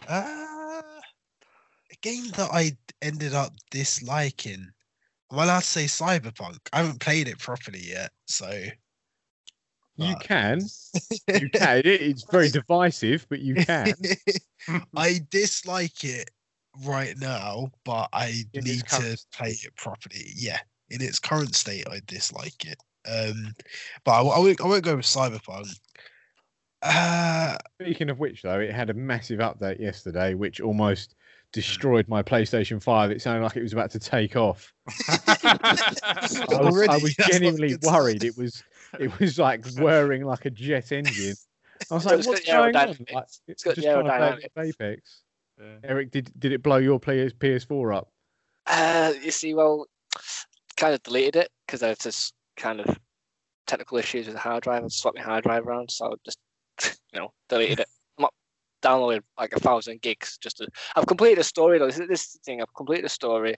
uh, a game that I ended up disliking. Am I allowed to say Cyberpunk? I haven't played it properly yet, so You can, you can. It's very divisive, but you can. I dislike it right now, but I In need to play it properly. Yeah, in its current state, I dislike it. Um, but I, I won't, I won't go with Cyberpunk. Uh, Speaking of which, though, it had a massive update yesterday, which almost destroyed my PlayStation Five. It sounded like it was about to take off. I was, I was That's not a genuinely worried. It was it was like whirring like a jet engine. I was like, it's "What's going on?" aerodynamics. Like, It's got just trying to play aerodynamics. Apex. Yeah. Eric, did did it blow your PS PS4 up? Uh, you see, well, kind of deleted it because there's just kind of technical issues with the hard drive and swapped my hard drive around. So I just, you know, deleted it. I'm not downloading like a thousand gigs just to. I've completed a story though. This, is- this thing, I've completed a story.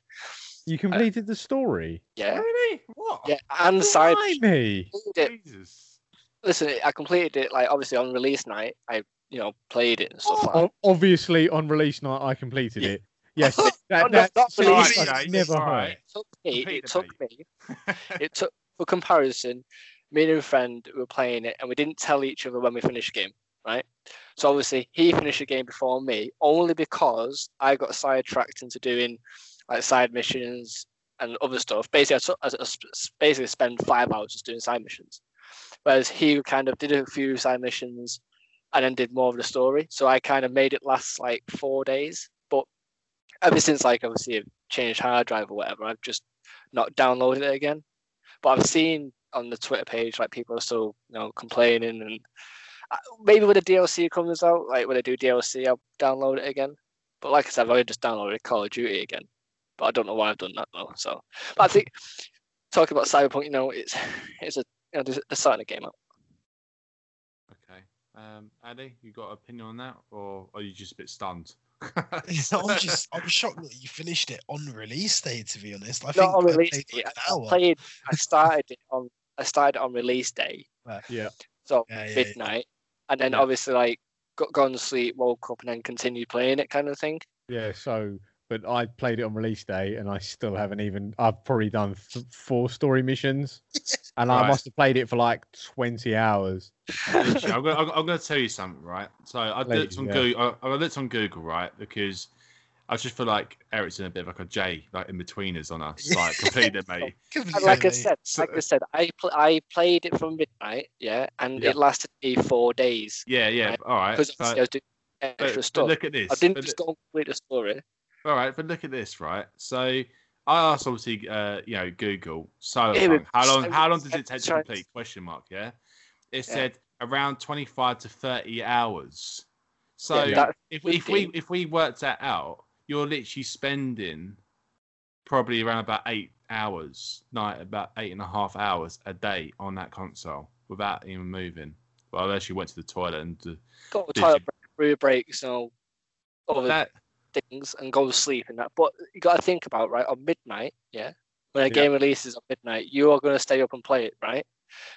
You uh, completed the story. Yeah, Really? What? yeah, and side. me. completed it. Jesus. listen, I completed it like obviously on release night. I you know played it and stuff like Obviously, on release night, I completed Yeah. it. Yes, No, oh, that, no, that not see, release I've never it's heard. alright. It took me. Complete It took me. It took for comparison. Me and a friend were playing it, and we didn't tell each other when we finished the game. Right. So obviously he finished the game before me, only because I got sidetracked into doing like side missions and other stuff. Basically, I, I s- basically spent five hours just doing side missions, whereas he kind of did a few side missions and then did more of the story. So I kind of made it last like four days. But ever since like obviously I've changed hard drive or whatever, I've just not downloaded it again. But I've seen on the Twitter page like people are still you know complaining and uh, maybe when the DLC comes out, like when they do DLC, I'll download it again. But like I said, I've already just downloaded Call of Duty again. But I don't know why I've done that though. So but I think talking about Cyberpunk, you know, it's it's a you know, they're they're starting a game out. Okay. Um, Addy, you got an opinion on that, or are you just a bit stunned? I'm just I'm shocked that you finished it on release day. To be honest, I Not think on I release played day. like I, an I hour. played. I started it on. I started on release day. Yeah, So Yeah, yeah, yeah. midnight, and then Yeah. obviously like got gone to sleep, woke up, and then continued playing it, kind of thing. yeah. So, but I played it on release day, and I still haven't even. I've probably done th- four story missions, and I must have played it for like twenty hours. I'm going. I'm going to tell you something, right? So I Please, looked on yeah. Google. I, I looked on Google, right? Because I just feel like Eric's in a bit of like a J, like in between us on us, like completed, mate. And Completely, like I said, like I said, I pl- I played it from midnight, yeah, and Yeah. it lasted me four days Yeah, yeah. Right. All right. because But, I was doing but- extra but stuff. look at this. I didn't but just look- go and complete the story. All right, but look at this, right? So I asked, obviously, uh, you know, Google but How long? so- How long does it take to complete? Question mark. Yeah. It Yeah. said around twenty-five to thirty hours. So Yeah, if if we if we worked that out, you're literally spending probably around about eight hours, night about eight and a half hours a day on that console without even moving. Well, unless you went to the toilet and uh, Got a toilet you- break, brew breaks, you know, other that. Things, and go to sleep and that. But you got to think about right on midnight, yeah. When a Yeah. game releases on midnight, you are going to stay up and play it, right?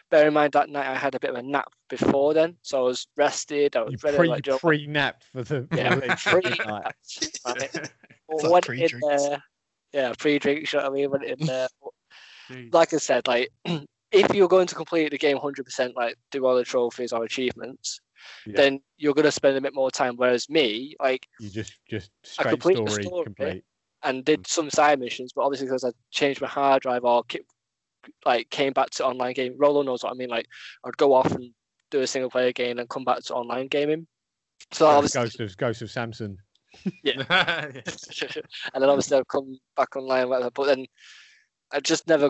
Bear in mind that night I had a bit of a nap before then, so I was rested. I was You ready. pre, like pre napped for the Yeah, pre- midnight. right? Well, like in there, yeah, pre-drinks. You know what I mean? Went in there. Like I said, like if you're going to complete the game 100%, like do all the trophies or achievements, Yeah. then you're going to spend a bit more time. Whereas me, like, You just just I straight completed the story, story. complete. and did mm. some side missions, but obviously because I changed my hard drive or ki- like came back to online game. Rolo knows what I mean. Like I'd go off and do a single player game and come back to online gaming. So Yeah, obviously, Ghost of Ghost of Samson. Yeah, and then obviously I've come back online, whatever. But then I just never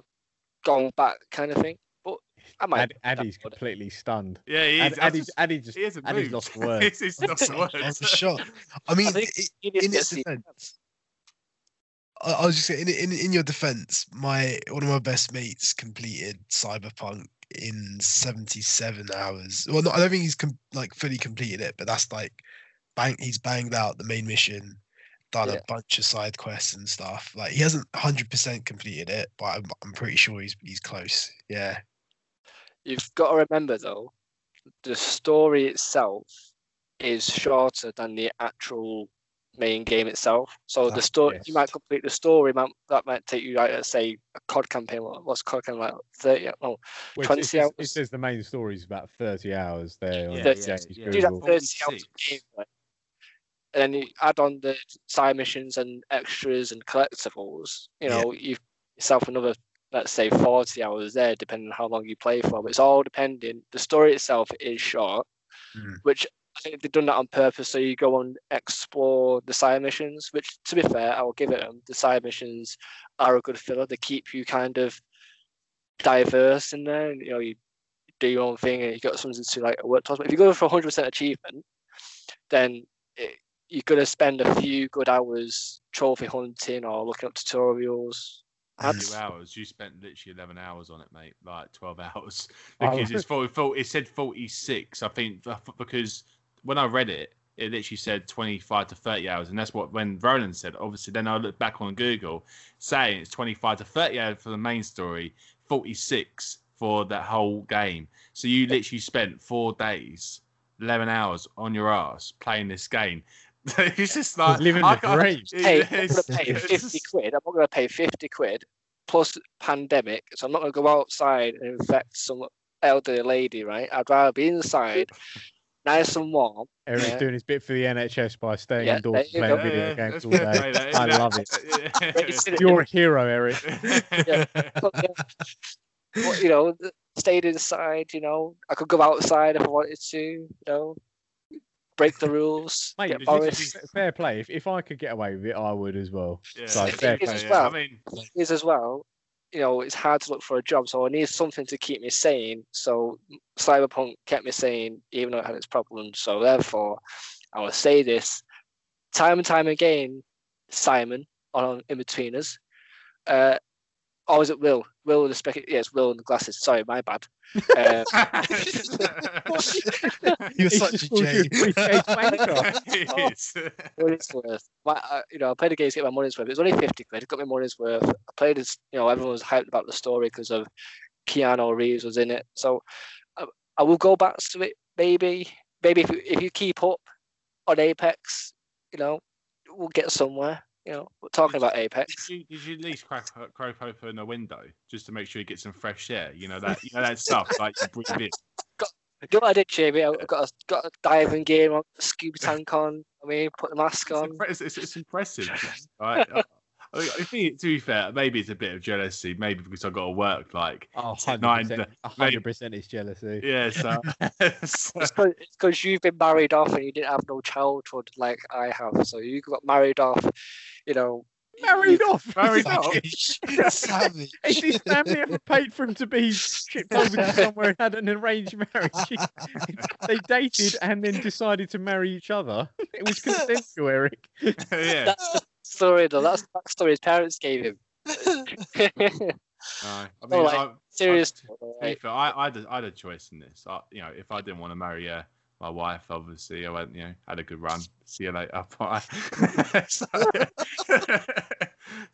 gone back, kind of thing. But I might. Ad, Addy's completely stunned. yeah, he Ad, is. I Addy's, just- Addy just he hasn't Addy's moved. lost words. he's, he's lost for I'm words. I mean, I think i- in to its see- defense, I, I was just saying, in, in in your defense, my one of my best mates completed Cyberpunk in 77 hours. Well, not, I don't think he's com- like fully completed it, but that's like bang. He's banged out the main mission, done Yeah. a bunch of side quests and stuff. Like he hasn't 100% completed it, but I'm, I'm pretty sure he's he's close. Yeah. You've got to remember though, the story itself is shorter than the actual main game itself. So the That's story you might complete the story, might, that might take you like say a COD campaign. What's COD campaign like? Thirty? Oh, Well, it- 20 it, says, it says the main story is about 30 hours there. Yeah, Thirty yeah, James yeah. do that thirty hours 46. of gameplay. And then you add on the side missions and extras and collectibles. You Yeah. know, you've yourself another let's say 40 hours there depending on how long you play for. But it's all depending the story itself is short Mm. which i think they've done that on purpose so you go and explore the side missions which to be fair i will give it them the side missions are a good filler. They keep you kind of diverse in there you know you do your own thing and you got something to like work towards. But if you go for 100% achievement then it, you're going to spend a few good hours trophy hunting or looking up tutorials Few hours. You spent literally eleven hours on it, mate. Like twelve hours Oh. because it's 40, 40 It said forty six. I think because when I read it, it literally said twenty five to thirty hours, and that's what when Roland said. Obviously, then I looked back on Google saying it's twenty five to thirty hours for the main story, forty six for that whole game. So you literally spent four days, eleven hours on your ass playing this game. it's just like living I the can't- dream. Hey, I'm it's- gonna pay it's fifty quid. I'm not gonna pay fifty quid plus pandemic, so I'm not gonna go outside and infect some elderly lady, right? I'd rather be inside, nice and warm. Eric's Yeah. doing his bit for the NHS by staying Yeah, indoors there playing go. video Yeah, games all day. play, that- eh? I that- love it. Maybe You're a hero, Eric. But, yeah, well, you know, th- stayed inside. You know, I could go outside if I wanted to. You know, break the rules. Mate, get Boris. fair play. If, if I could get away with it, I would as well. Yeah, So yeah, fair yeah, play. yeah. I mean, is as well, you know, it's hard to look for a job, so I need something to keep me sane. So Cyberpunk kept me sane, even though it had its problems. So therefore, I will say this time and time again, Simon on In Between Us. Uh, or is it Will? Will with the spec? Yeah, Will in the glasses. Sorry, my bad. Um, You're such just a called you J. a briefcase wanker. It is. money's worth. My, uh, you know, I played the game to get my money's worth. It was only fifty quid. It got my money's worth. I played this. You know, everyone was hyped about the story because of Keanu Reeves was in it. So I, I will go back to it. Maybe, maybe if you, if you keep up on Apex, you know, we'll get somewhere. You know, talking about Apex. Did you, did you at least crack, crack open a window just to make sure you get some fresh air? You know that you know that stuff like you breathe in. You know what I did, Jamie? I got a got a diving gear on, scuba tank on. I mean, put the mask on. it's, it's, it's impressive. Right? I, I think, to be fair, maybe it's a bit of jealousy. Maybe because I've got to work like Oh, Nine, 100%, maybe- 100% it's jealousy. yeah. So, so It's because you've been married off and you didn't have no childhood like I have. So you got married off, you know. Married off. Married off. Savage. Savage. Has his family ever paid for him to be shipped over to somewhere and had an arranged marriage? they dated and then decided to marry each other. It was consensual, Eric. yeah. That's the story, though. That's the backstory his parents gave him. No, I mean, like, I, Serious. To be fair, I, I, had a, I had a choice in this. I, you know, if I didn't want to marry uh, my wife, obviously, I went, you know, had a good run. See you later. Bye. so,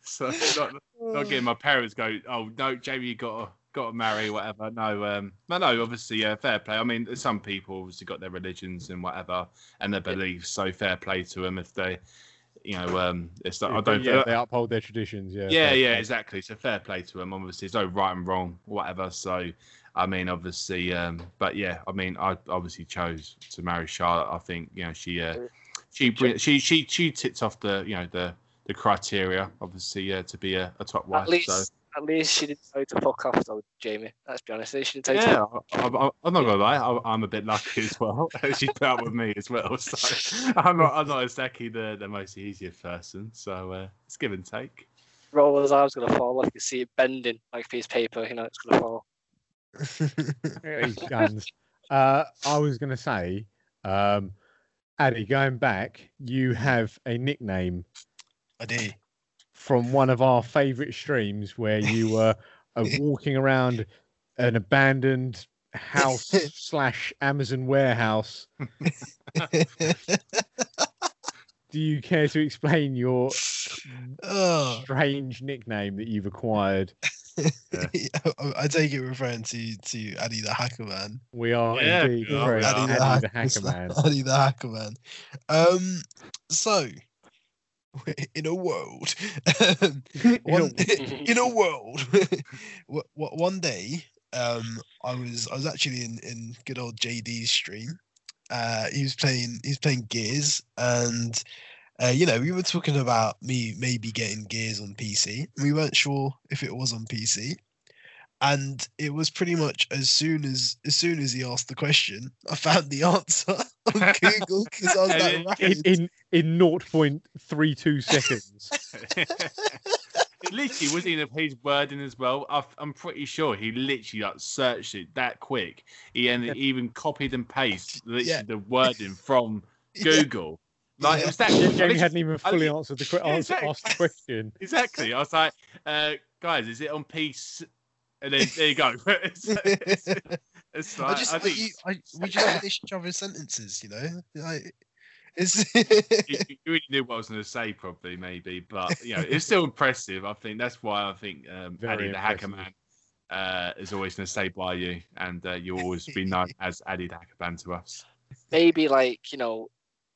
so not, not getting my parents go, oh no, Jamie, you got to got to marry, whatever. No, um, no, no. Obviously, uh, fair play. I mean, some people obviously got their religions and whatever and their beliefs, so fair play to them if they, you know, um, it's not, I don't. yeah, they uphold their traditions. Yeah, Yeah, fair yeah, play. exactly. So fair play to them. Obviously, there's no right and wrong, whatever. So, I mean, obviously, um, but yeah, I mean, I obviously chose to marry Charlotte. I think you know she, uh, she, she, she, she ticked off the, you know, the the criteria, obviously, uh, to be a, a top wife. At least, so at least she didn't tell you to fuck off, though, Jamie. Let's be honest. She didn't tell you to yeah, I, I, I'm not gonna lie, I, I'm a bit lucky as well. she put up with me as well, so I'm not, I'm not exactly the the most easiest person. So uh, it's give and take. roll his arms gonna fall off. You can see it bending like a piece of paper. You know, it's gonna fall. Yeah, guns. Uh, I was going to say, um, Addy, going back, you have a nickname I do. From one of our favourite streams where you were uh, walking around an abandoned house slash Amazon warehouse. Do you care to explain your oh, strange nickname that you've acquired? I, I take it referring to to Addy the Hacker Man. We are Yeah, indeed yeah, very we Addy, are. the Hacker Man. Addy the Hacker Man. Um, so in a world, one, in a world, wh- wh- one day, um, I was I was actually in in good old JD's stream. Uh, he was playing he was playing Gears, and uh, you know we were talking about me maybe getting Gears on PC. We weren't sure if it was on PC, and it was pretty much as soon as as soon as he asked the question, I found the answer on Google because I was And like. In, in in 0.32 seconds. It literally was in even his wording as well. I, I'm pretty sure he literally like searched it that quick. He and even copied and pasted literally Yeah. the wording from Yeah. Google. Like Yeah. it was that. Jamie hadn't even I fully li- answered the answer, exactly. asked the question. Exactly. I was like, uh, guys, is it on piece? And then there you go. it's, it's, it's I just I I think you, I, we just finish each other's sentences, you know. Like, it's you, you really knew what I was going to say, probably, maybe, but you know, it's still impressive. I think that's why I think um, Very Paddy the Hacker. Man uh, is always going to stay by you, and uh, you'll always be known as Addy the Hacker Man to us. Maybe like you know,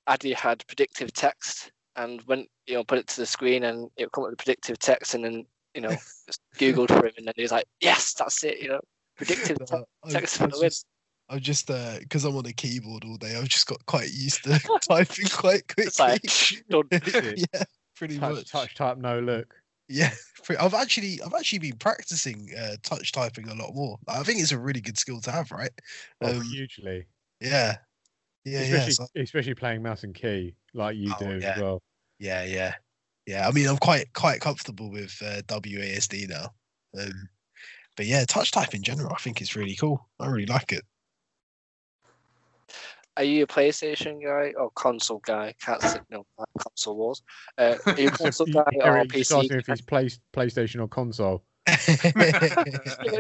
Addy had predictive text and went you know put it to the screen and it would come up with predictive text and then you know just googled for him and then he was like yes that's it you know predictive te- No, I- text I for the win. just- I'm just uh because I'm on a keyboard all day. I've just got quite used to typing quite quickly. Like done. yeah, pretty touch, much. touch type no look. Yeah, pre- I've actually I've actually been practicing uh, touch typing a lot more. I think it's a really good skill to have, right? Oh, Um, hugely. Yeah, yeah, yeah, especially so- especially playing mouse and key like you Oh, do yeah. as well. yeah, yeah, yeah. I mean, I'm quite quite comfortable with uh, WASD now. Um, but yeah, touch type in general, I think is really cool. I really like it. Are you a PlayStation guy or console guy? Can't say no console wars. Uh, are you a console guy or Eric just PC? him if he's play, PlayStation or console. PC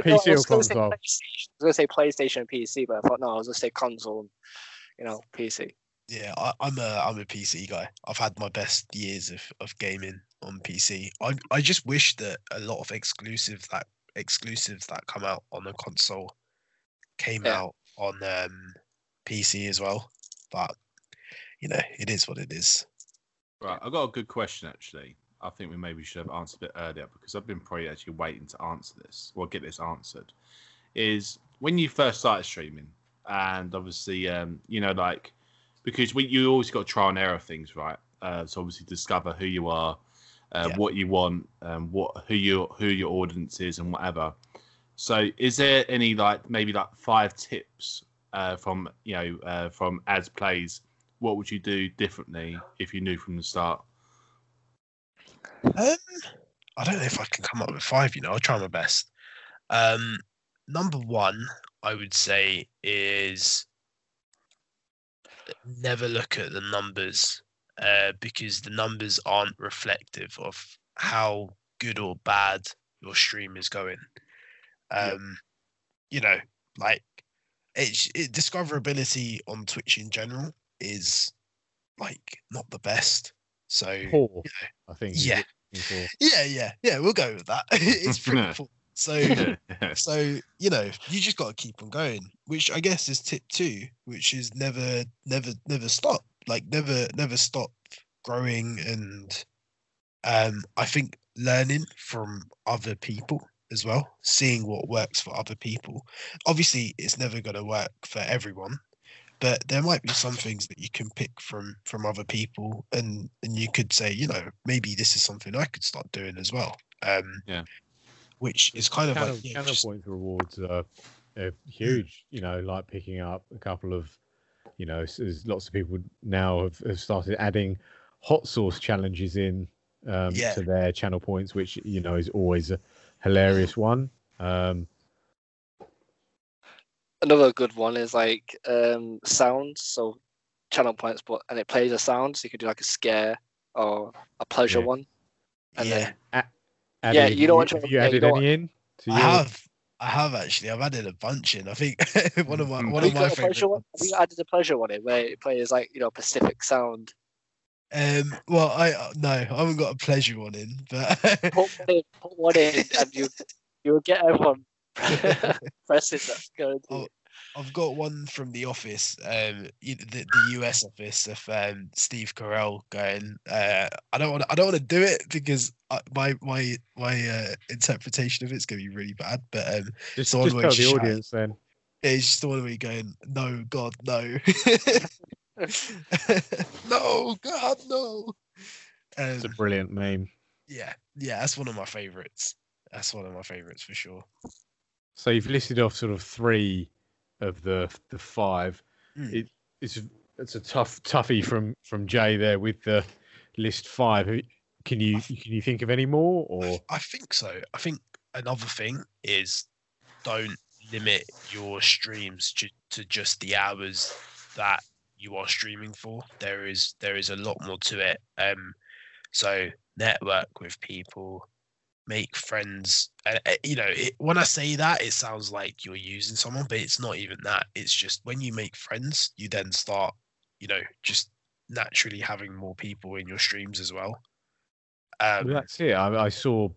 no, I or was gonna say console? PlayStation. I was going to say PlayStation and PC, but I thought no, I was going to say console. And, you know, PC. Yeah, I, I'm a I'm a PC guy. I've had my best years of, of gaming on PC. I I just wish that a lot of exclusive that exclusives that come out on a console came Yeah. out on um, PC as well. But you know, it is what it is. Right, I've got a good question actually. I think we maybe should have answered a bit earlier because I've been probably actually waiting to answer this or get this answered. Is when you first started streaming, and obviously, um, you know, like because we you always got trial and error things, right? Uh, so obviously, discover who you are, uh, Yeah. what you want, um, what who your who your audience is, and whatever. So, is there any like maybe like five tips uh, from you know uh, from as plays? What would you do differently if you knew from the start? Um, I don't know if I can come up with five. You know, I'll try my best. Um, number one, I would say is never look at the numbers uh, because the numbers aren't reflective of how good or bad your stream is going. Yeah. Um, You know, like it's it, discoverability on Twitch in general is like not the best. So Poor, I think. yeah. what you're looking for. yeah, yeah, yeah. We'll go with that. it's pretty Yeah. So, so you know, you just got to keep on going, which I guess is tip two, which is never, never, never stop. Like never, never stop growing, and um, I think learning from other people as well, seeing what works for other people. Obviously, it's never going to work for everyone, but there might be some things that you can pick from from other people, and and you could say, you know, maybe this is something I could start doing as well. Um, Yeah. Which is kind of Channel, like yeah, channel just- points rewards are, are huge. You know, like picking up a couple of, you know, there's lots of people now have, have started adding hot sauce challenges in um, Yeah. to their channel points, which you know is always a hilarious one. Um, Another good one is like um, sounds. So channel points, but and it plays a sound. So you could do like a scare or a pleasure Yeah. one. And yeah, then added- Yeah, you know what Have you're- you yeah, added know any in? To I your- have. I have actually. I've added a bunch in. I think one of my one have of my pleasure favorite. one? Have you added a pleasure one in where it plays like you know Pacific sound? Um, well, I uh, no, I haven't got a pleasure one in, but Put one in, put one in, and you you'll get everyone pressing that. Go into Oh, it. I've got one from the office, um, the, the US office of um, Steve Carell going. Uh, I don't want. I don't want to do it because I, my my my uh, interpretation of it's going to be really bad. But um, just, the just tell the audience then. it's just the one where you're going, no, God, no, no, God, no. It's a Um, brilliant meme. yeah, yeah, that's one of my favorites. That's one of my favorites for sure. So you've listed off sort of three of the the five. Mm. It, it's it's a tough toughie from from Jay there with the list five. Can you can you think of any more or I think so. I think another thing is don't limit your streams ju- to just the hours that you are streaming for. There is there is a lot more to it. Um, so network with people, make friends. Uh, uh, you know, it, when I say that, it sounds like you're using someone, but it's not even that. It's just when you make friends, you then start, you know, just naturally having more people in your streams as well. Um, Well, that's it. I, I saw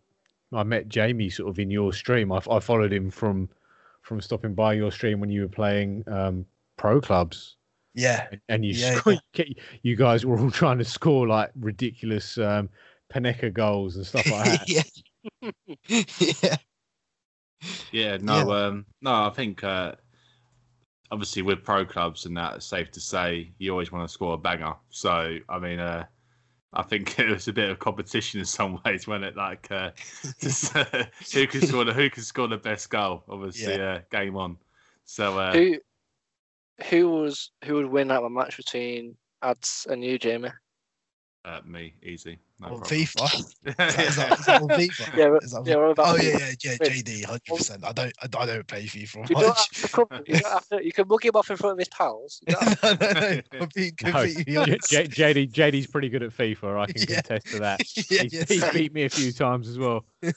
I met Jamie sort of in your stream. I, I followed him from from stopping by your stream when you were playing um, pro clubs, Yeah, and you Yeah, scored, you guys were all trying to score like ridiculous um, Panenka goals and stuff like that. yeah, yeah. Yeah, no, um, no, I think uh, obviously with pro clubs and that, it's safe to say you always want to score a banger. So, I mean, uh, I think it was a bit of competition in some ways, when it? Like, uh, just, uh, who can score the who can score the best goal? Obviously, uh, game on. So, uh, Who who was who would win that of a match between Ads and you, Jamie? Uh, me easy, no On problem. FIFA. Is that, is that, is that on FIFA? Yeah, Is that on yeah, oh yeah, yeah, yeah, JD, hundred percent. I don't, I, I don't play FIFA You don't much. have to come, you, don't have to, you can mug him off in front of his pals. You no, no, no, completely, No, completely J- honest. J- JD JD's pretty good at FIFA. I can Yeah. contest to that. yeah, He's, yeah, he's beat me a few times as well. Yeah,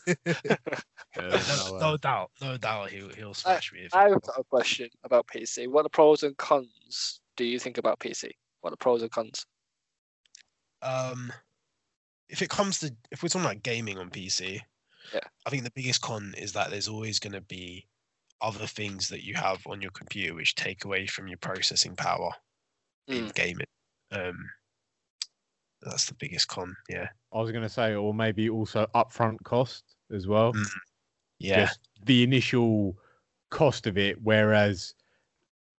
no, no, uh, no doubt, no doubt, he'll he'll smash me. I've got a question about PC. What are the pros and cons do you think about PC? What are the pros and cons? Um, if it comes to if we're talking about gaming on PC, Yeah. I think the biggest con is that there's always going to be other things that you have on your computer which take away from your processing power in Mm. gaming. Um, that's the biggest con. Yeah, I was going to say, or maybe also upfront cost as well. Mm. yeah, Just the initial cost of it. Whereas,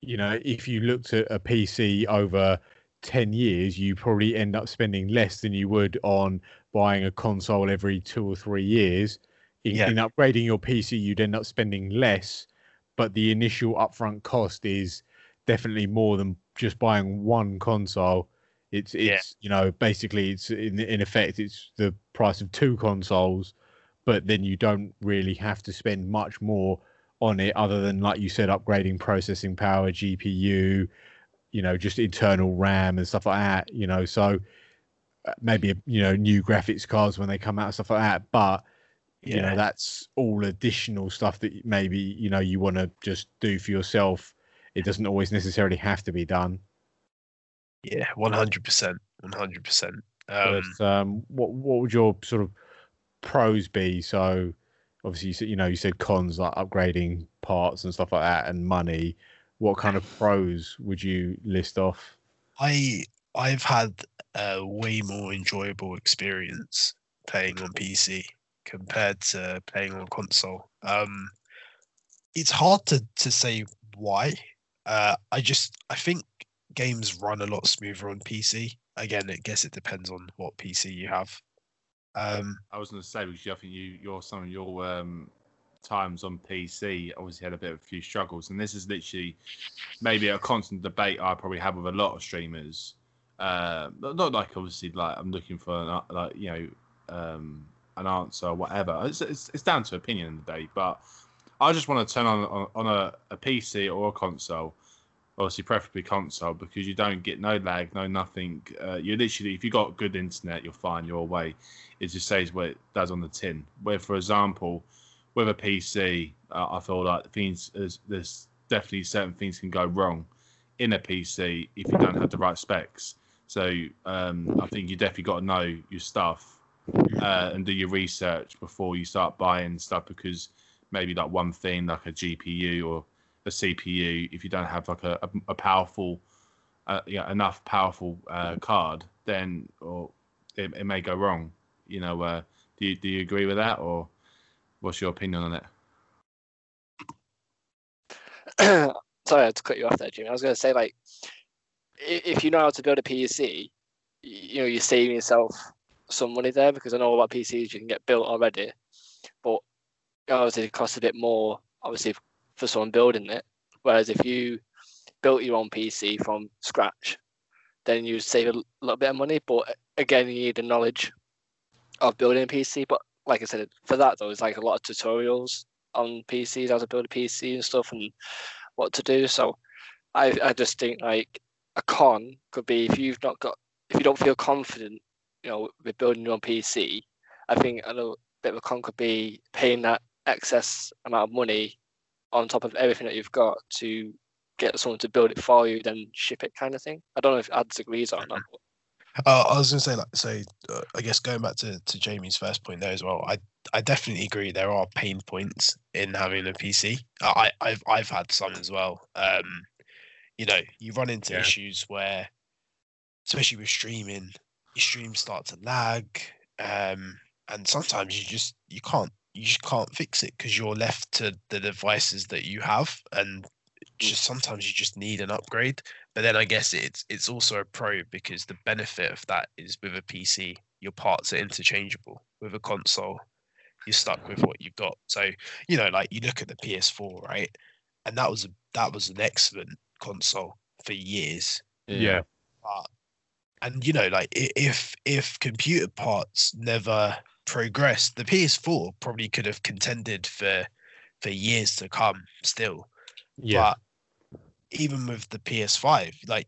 you know, if you looked at a PC over 10 years, you probably end up spending less than you would on buying a console every two or three years. In, Yeah. in upgrading your PC, you'd end up spending less, but the initial upfront cost is definitely more than just buying one console. It's it's Yeah. you know basically it's in in effect it's the price of two consoles, but then you don't really have to spend much more on it other than like you said upgrading processing power, GPU, you know just internal RAM and stuff like that. You know so uh, maybe you know new graphics cards when they come out and stuff like that, but you know that's all additional stuff that maybe you know you want to just do for yourself. It doesn't always necessarily have to be done. yeah, one hundred percent, one hundred percent. Um, But um, what what would your sort of pros be? So obviously you said you know you said cons like upgrading parts and stuff like that and money. What kind of pros would you list off? I I've had a way more enjoyable experience playing on PC compared to playing on console. Um, it's hard to to say why. Uh, I just I think games run a lot smoother on PC. Again, I guess it depends on what PC you have. Um, I was going to say because I think you, you're some of your um, times on PC obviously had a bit of a few struggles, and this is literally maybe a constant debate I probably have with a lot of streamers. Uh, not, like obviously like I'm looking for an, a- like you know um, an answer or whatever. It's, it's it's down to opinion in the day, but I just want to turn on on, on a, a PC or a console. Obviously, preferably console because you don't get no lag, no nothing. Uh, you literally, if you got good internet, you're fine. You're away it just says what it does on the tin. Where, for example, with a PC, uh, I feel like things there's, there's definitely certain things can go wrong in a PC if you don't have the right specs. So um, I think you definitely got to know your stuff uh, and do your research before you start buying stuff because maybe like one thing like a GPU or a CPU, if you don't have like a, a, a powerful, uh, yeah, enough powerful uh, card, then or it, it may go wrong. You know, uh, do you do you agree with that, or what's your opinion on it? Sorry, I had to cut you off there, Jimmy. I was going to say, like, if you know how to build a PC, you know, you're saving yourself some money there because I know about PCs you can get built already, but obviously it costs a bit more, obviously, for someone building it. Whereas if you built your own PC from scratch, then you save a little bit of money. But again, you need the knowledge of building a PC. But like I said, for that though, it's like a lot of tutorials on PCs, how to build a PC and stuff, and what to do. So I I just think like a con could be if you've not got if you don't feel confident, you know, with building your own PC. I think a little bit of a con could be paying that excess amount of money on top of everything that you've got to get someone to build it for you, then ship it kind of thing. I don't know if Ads agrees or not. Uh, I was going to say, like, so uh, I guess going back to, to Jamie's first point there as well, I I definitely agree. There are pain points in having a PC. I I've I've had some as well. Um, you know, you run into Yeah. issues where, especially with streaming, your streams start to lag, um, and sometimes you just you can't you just can't fix it because you're left to the devices that you have, and just sometimes you just need an upgrade. But then I guess it's it's also a pro because the benefit of that is with a PC, your parts are interchangeable. With a console, you're stuck with what you've got. So you know, like you look at the PS4, right, and that was a that was an excellent console for years. Yeah. But and you know, like if if computer parts never progressed, the PS4 probably could have contended for for years to come still. Yeah. But even with the PS5, like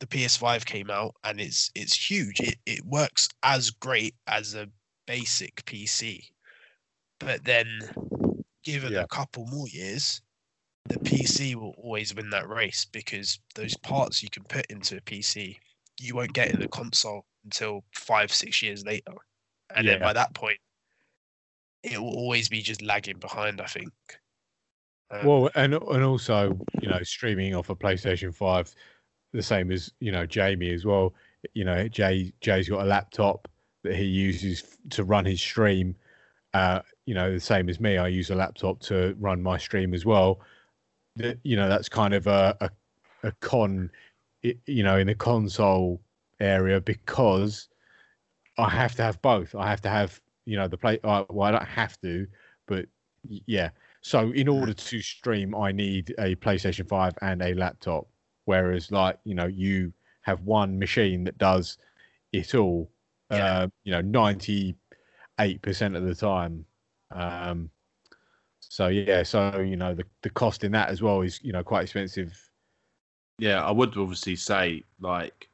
the PS5 came out and it's it's huge. It it works as great as a basic PC. But then given Yeah. a couple more years, the PC will always win that race because those parts you can put into a PC, you won't get in the console until five, six years later. And then by that point, it will always be just lagging behind, I think. Um, Well, and and also, you know, streaming off a PlayStation Five, the same as you know Jamie as well. You know, Jay Jay's got a laptop that he uses to run his stream. Uh, you know, the same as me, I use a laptop to run my stream as well. That you know, that's kind of a a, a con, you know, in the console area because I have to have both. I have to have you know the play. Uh, well, I don't have to, but yeah. So in order to stream, I need a PlayStation 5 and a laptop. Whereas, like, you know, you have one machine that does it all, Yeah. uh, you know, 98% of the time. Um, so, yeah, so, you know, the, the cost in that as well is, you know, quite expensive. Yeah, I would obviously say like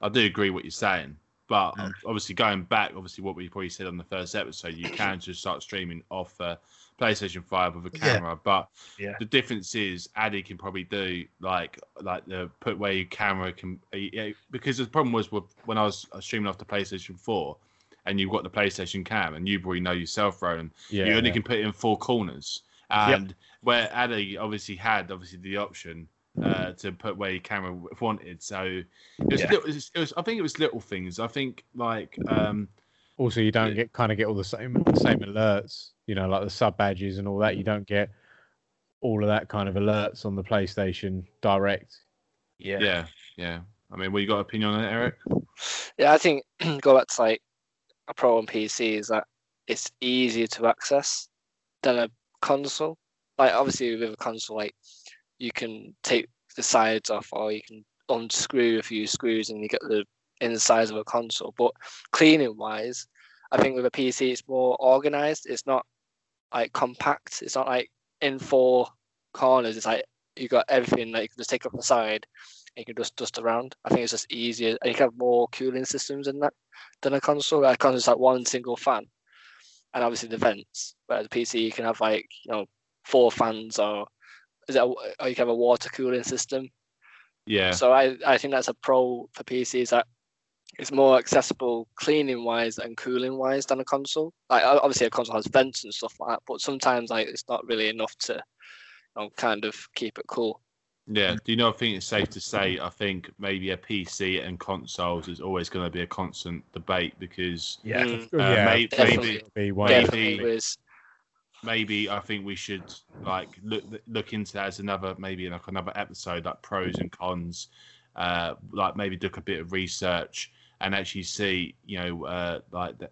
I do agree what you're saying, but Mm. obviously going back, obviously what we probably said on the first episode, you can just start streaming off uh, PlayStation Five with a Yeah. camera, but Yeah. the difference is Addy can probably do like like the put where your camera can uh, yeah, because the problem was with, when I was streaming off the PlayStation Four. And you've got the PlayStation Cam, and you probably know yourself, Ronan. Yeah. you only yeah. can put it in four corners. And where Addy obviously had obviously the option uh, to put where your camera wanted. So it was, Yeah. little, it was, it was I think it was little things. I think like um, Also, you don't get kind of get all the same same alerts, you know, like the sub badges and all that. You don't get all of that kind of alerts on the PlayStation Direct. yeah. yeah, yeah. I mean, what you got an opinion on it, Eric? Yeah, I think go back to like a pro on PC is that it's easier to access than a console. Like obviously with a console, like you can take the sides off or you can unscrew a few screws and you get the insides of a console. But cleaning wise, I think with a PC it's more organized. It's not like compact. It's not like in four corners. It's like you got everything that you can just take off the side and you can just dust around. I think it's just easier. And you can have more cooling systems in that than a console. A console is like one single fan, and obviously the vents. Whereas a PC, you can have like you know four fans, or is it, a, or you can have a water cooling system. Yeah, So I, I think that's a pro for PCs that it's more accessible cleaning wise and cooling wise than a console. Like obviously a console has vents and stuff like that, but sometimes like it's not really enough to you know, kind of keep it cool. yeah. Do you know? I think it's safe to say. I think maybe a PC and consoles is always going to be a constant debate because Yeah. Mm, uh, yeah, may- definitely. maybe it'll be one Maybe- definitely maybe I think we should like look look into that as another maybe like another episode like pros and cons, uh, like maybe do a bit of research and actually see you know uh, like the,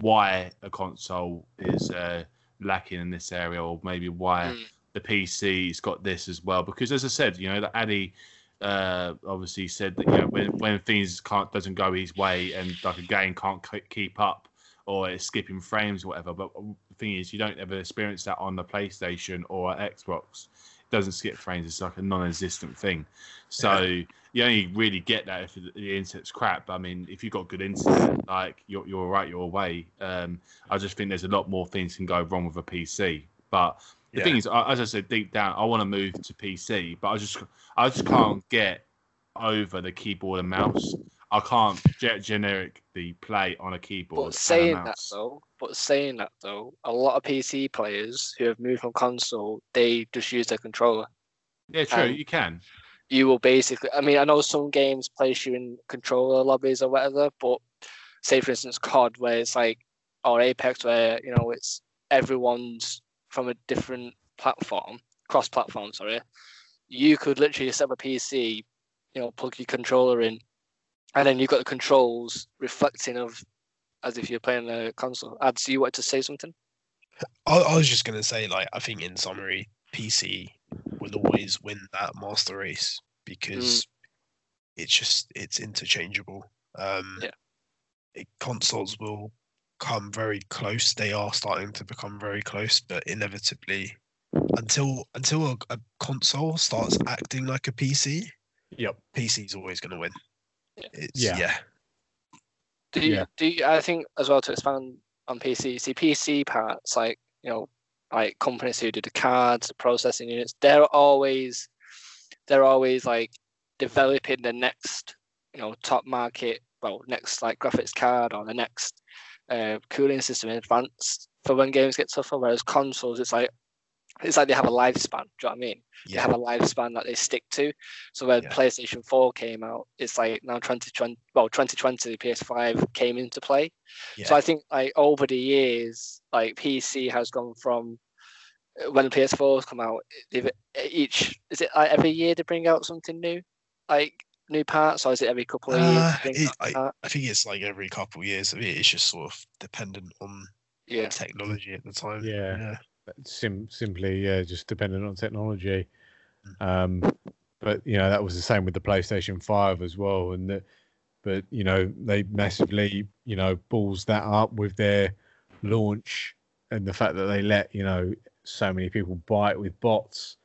why a console is uh, lacking in this area or maybe why Mm. the PC's got this as well because as I said you know that Addy uh, obviously said that you know when when things can't doesn't go his way and like a game can't keep up or it's skipping frames or whatever. But the thing is, you don't ever experience that on the PlayStation or Xbox. It doesn't skip frames. It's like a non-existent thing. So you only really get that if the the internet's crap. I mean, if you've got good internet, like you're you're all right your way. Um, I just think there's a lot more things can go wrong with a PC. But the Yeah. thing is, as I said, deep down, I want to move to PC, but I just I just can't get over the keyboard and mouse. I can't ge- generically play on a keyboard. But and a saying that though, but saying that though, a lot of PC players who have moved from console, they just use their controller. yeah, true, um, you can. You will basically, I mean, I know some games place you in controller lobbies or whatever, but say for instance COD, where it's like, or Apex, where you know it's everyone's from a different platform, cross-platform, sorry. You could literally set up a PC, you know, plug your controller in, and then you've got the controls reflecting of as if you're playing a console. Ads, you wanted to say something? I, I was just gonna say, like, I think in summary, PC will always win that master race because it's just it's interchangeable. Um, Yeah. it- consoles will come very close. They are starting to become very close, but inevitably, until until a, a console starts acting like a PC, Yep. PC's always going to win. Yeah. It's, Yeah. yeah. Do you, Yeah. do you, I think as well to expand on PC, see PC parts like you know like companies who do the cards, the processing units, they're always they're always like developing the next you know top market well next like graphics card or the next uh, cooling system in advance for when games get tougher. Whereas consoles, it's like it's like they have a lifespan. Do you know what I mean? They have a lifespan that they stick to. So when Yeah. PlayStation 4 came out, it's like now 2020, well, 2020, the PS5 came into play. yeah. So I think like over the years, like PC has gone from when the PS4s come out, they've each is it like every year they bring out something new, like new parts, or is it every couple of years? Uh, they bring it- out a part? I think it's like every couple of years. I mean, it's just sort of dependent on Yeah, technology at the time. Yeah. yeah. Sim- simply, yeah, just dependent on technology. Mm. Um, but you know that was the same with the PlayStation Five as well, and that, but you know they massively, you know, balls that up with their launch and the fact that they let you know so many people buy it with bots,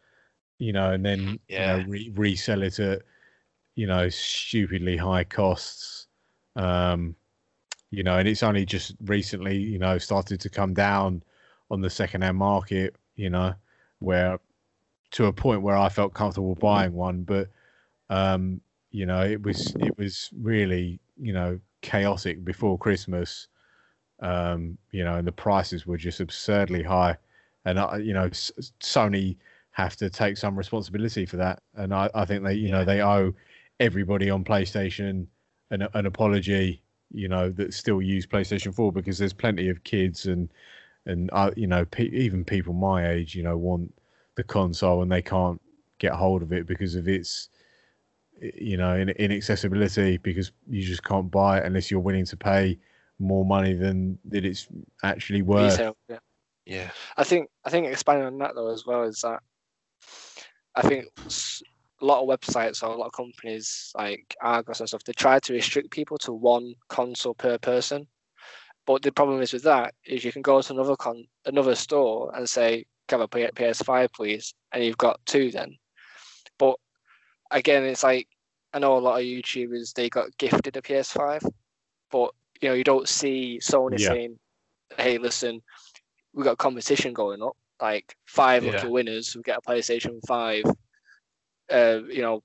you know, and then Yeah. you know, re- resell it at you know stupidly high costs. Um, you know, and it's only just recently, you know, started to come down on the second-hand market. You know, where to a point where I felt comfortable buying one, but um, you know, it was it was really you know chaotic before Christmas. Um, you know, and the prices were just absurdly high, and I, you know, S- Sony have to take some responsibility for that, and I, I think they, you know, they owe everybody on PlayStation an, an apology. You know, that still use PlayStation Four because there's plenty of kids and and uh, you know, pe- even people my age, you know, want the console and they can't get hold of it because of its you know in, inaccessibility because you just can't buy it unless you're willing to pay more money than that it's actually worth retail. Yeah. Yeah. I think I think expanding on that though as well is that I think a lot of websites or a lot of companies like Argos and stuff they try to restrict people to one console per person. But the problem is with that is you can go to another con another store and say, "Can I have a P- PS5, please?" and you've got two then. But again, it's like I know a lot of YouTubers they got gifted a PS5, but you know you don't see Sony Yeah. saying, "Hey, listen, we got competition going up. Like five Yeah. lucky winners who get a PlayStation Five. Uh, you know,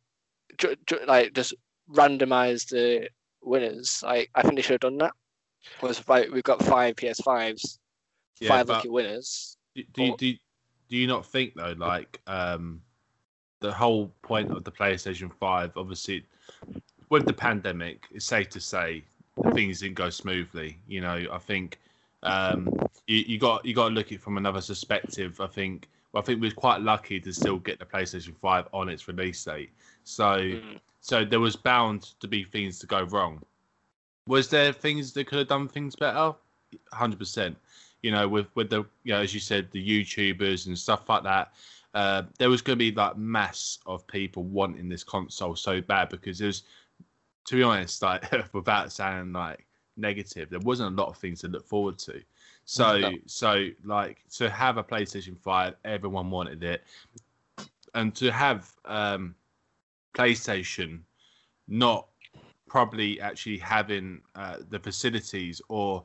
ju- ju- like just randomize the winners. Like I think they should have done that. Was like we've got five PS5s, Yeah, five lucky winners. Do, do, you, Or- do, you- do you not think though, like um, the whole point of the PlayStation Five, obviously, with the pandemic, it's safe to say things didn't go smoothly. You know, I think um, you, you got you got to look at it from another perspective. I think well, I think we're quite lucky to still get the PlayStation Five on its release date. So Mm. so there was bound to be things to go wrong. Was there things that could have done things better? Hundred percent. You know, with with the you know, as you said, the YouTubers and stuff like that. Uh, there was going to be that mass of people wanting this console so bad because there's, to be honest, like without sounding like negative, there wasn't a lot of things to look forward to. So No. so like to have a PlayStation Five, everyone wanted it, and to have um, PlayStation not probably actually having uh, the facilities or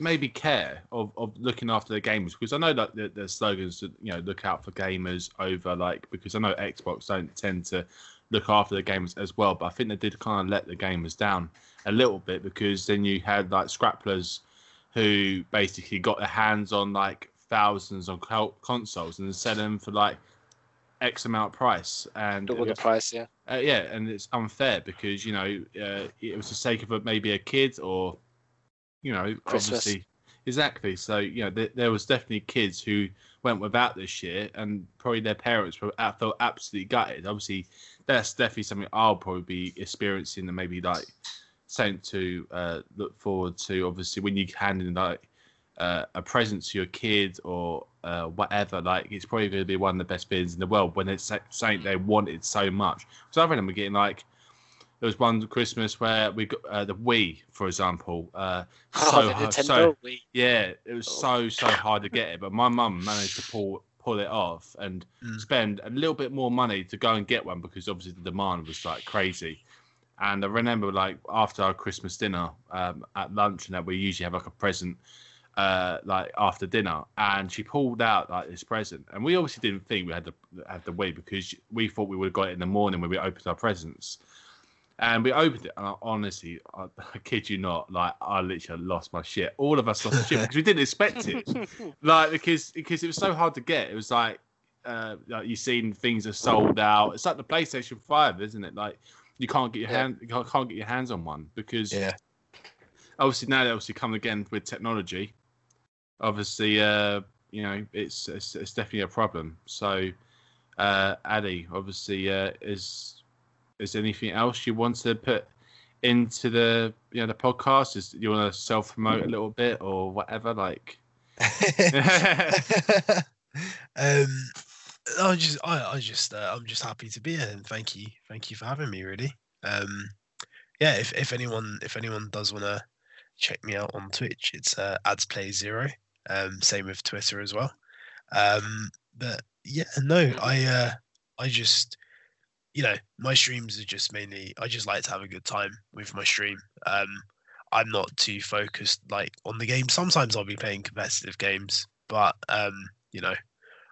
maybe care of, of looking after the gamers because I know that the, the slogans that you know look out for gamers over like because I know Xbox don't tend to look after the gamers as well. But I think they did kind of let the gamers down a little bit because then you had like scrapplers who basically got their hands on like thousands of co- consoles and sell them for like X amount price and Double the price, yeah. uh, yeah, and it's unfair because you know uh, it was the sake of a, maybe a kid or you know Christmas. obviously exactly. So you know th- there was definitely kids who went without this year and probably their parents were felt absolutely gutted. Obviously, that's definitely something I'll probably be experiencing and maybe like something to uh, look forward to. Obviously, when you hand in like uh, a present to your kid or uh, whatever, like it's probably going to be one of the best feelings in the world when it's something they wanted so much. So I remember getting like there was one Christmas where we got uh, the Wii, for example. Uh, so oh, the hard- Nintendo so Wii. yeah, it was Oh. so so hard to get it, but my mum managed to pull pull it off and Mm. spend a little bit more money to go and get one because obviously the demand was like crazy. And I remember like after our Christmas dinner um, at lunch and that we usually have like a present uh, like after dinner, and she pulled out like this present, and we obviously didn't think we had to had the Wii because we thought we would have got it in the morning when we opened our presents. And we opened it, and I, honestly, I, I kid you not, like I literally lost my shit. All of us lost shit because we didn't expect it, like because because it was so hard to get. It was like, uh, like you've seen things are sold out. It's like the PlayStation Five, isn't it? Like you can't get your Yeah. hand, you can't- can't get your hands on one because Yeah. obviously now they obviously come again with technology. Obviously, uh, you know, it's it's, it's definitely a problem. So, uh, Addy, obviously, uh, is is there anything else you want to put into the you know the podcast? Is you want to self promote a little bit or whatever? Like, um, I just, I, I just, uh, I'm just happy to be here, and thank you, thank you for having me. Really, um, yeah. If if anyone, if anyone does want to check me out on Twitch, it's uh, ads play zero. Um, same with Twitter as well. Um, but yeah, no, I, uh, I just, you know, my streams are just mainly. I just like to have a good time with my stream. Um, I'm not too focused like on the game. Sometimes I'll be playing competitive games, but um, you know,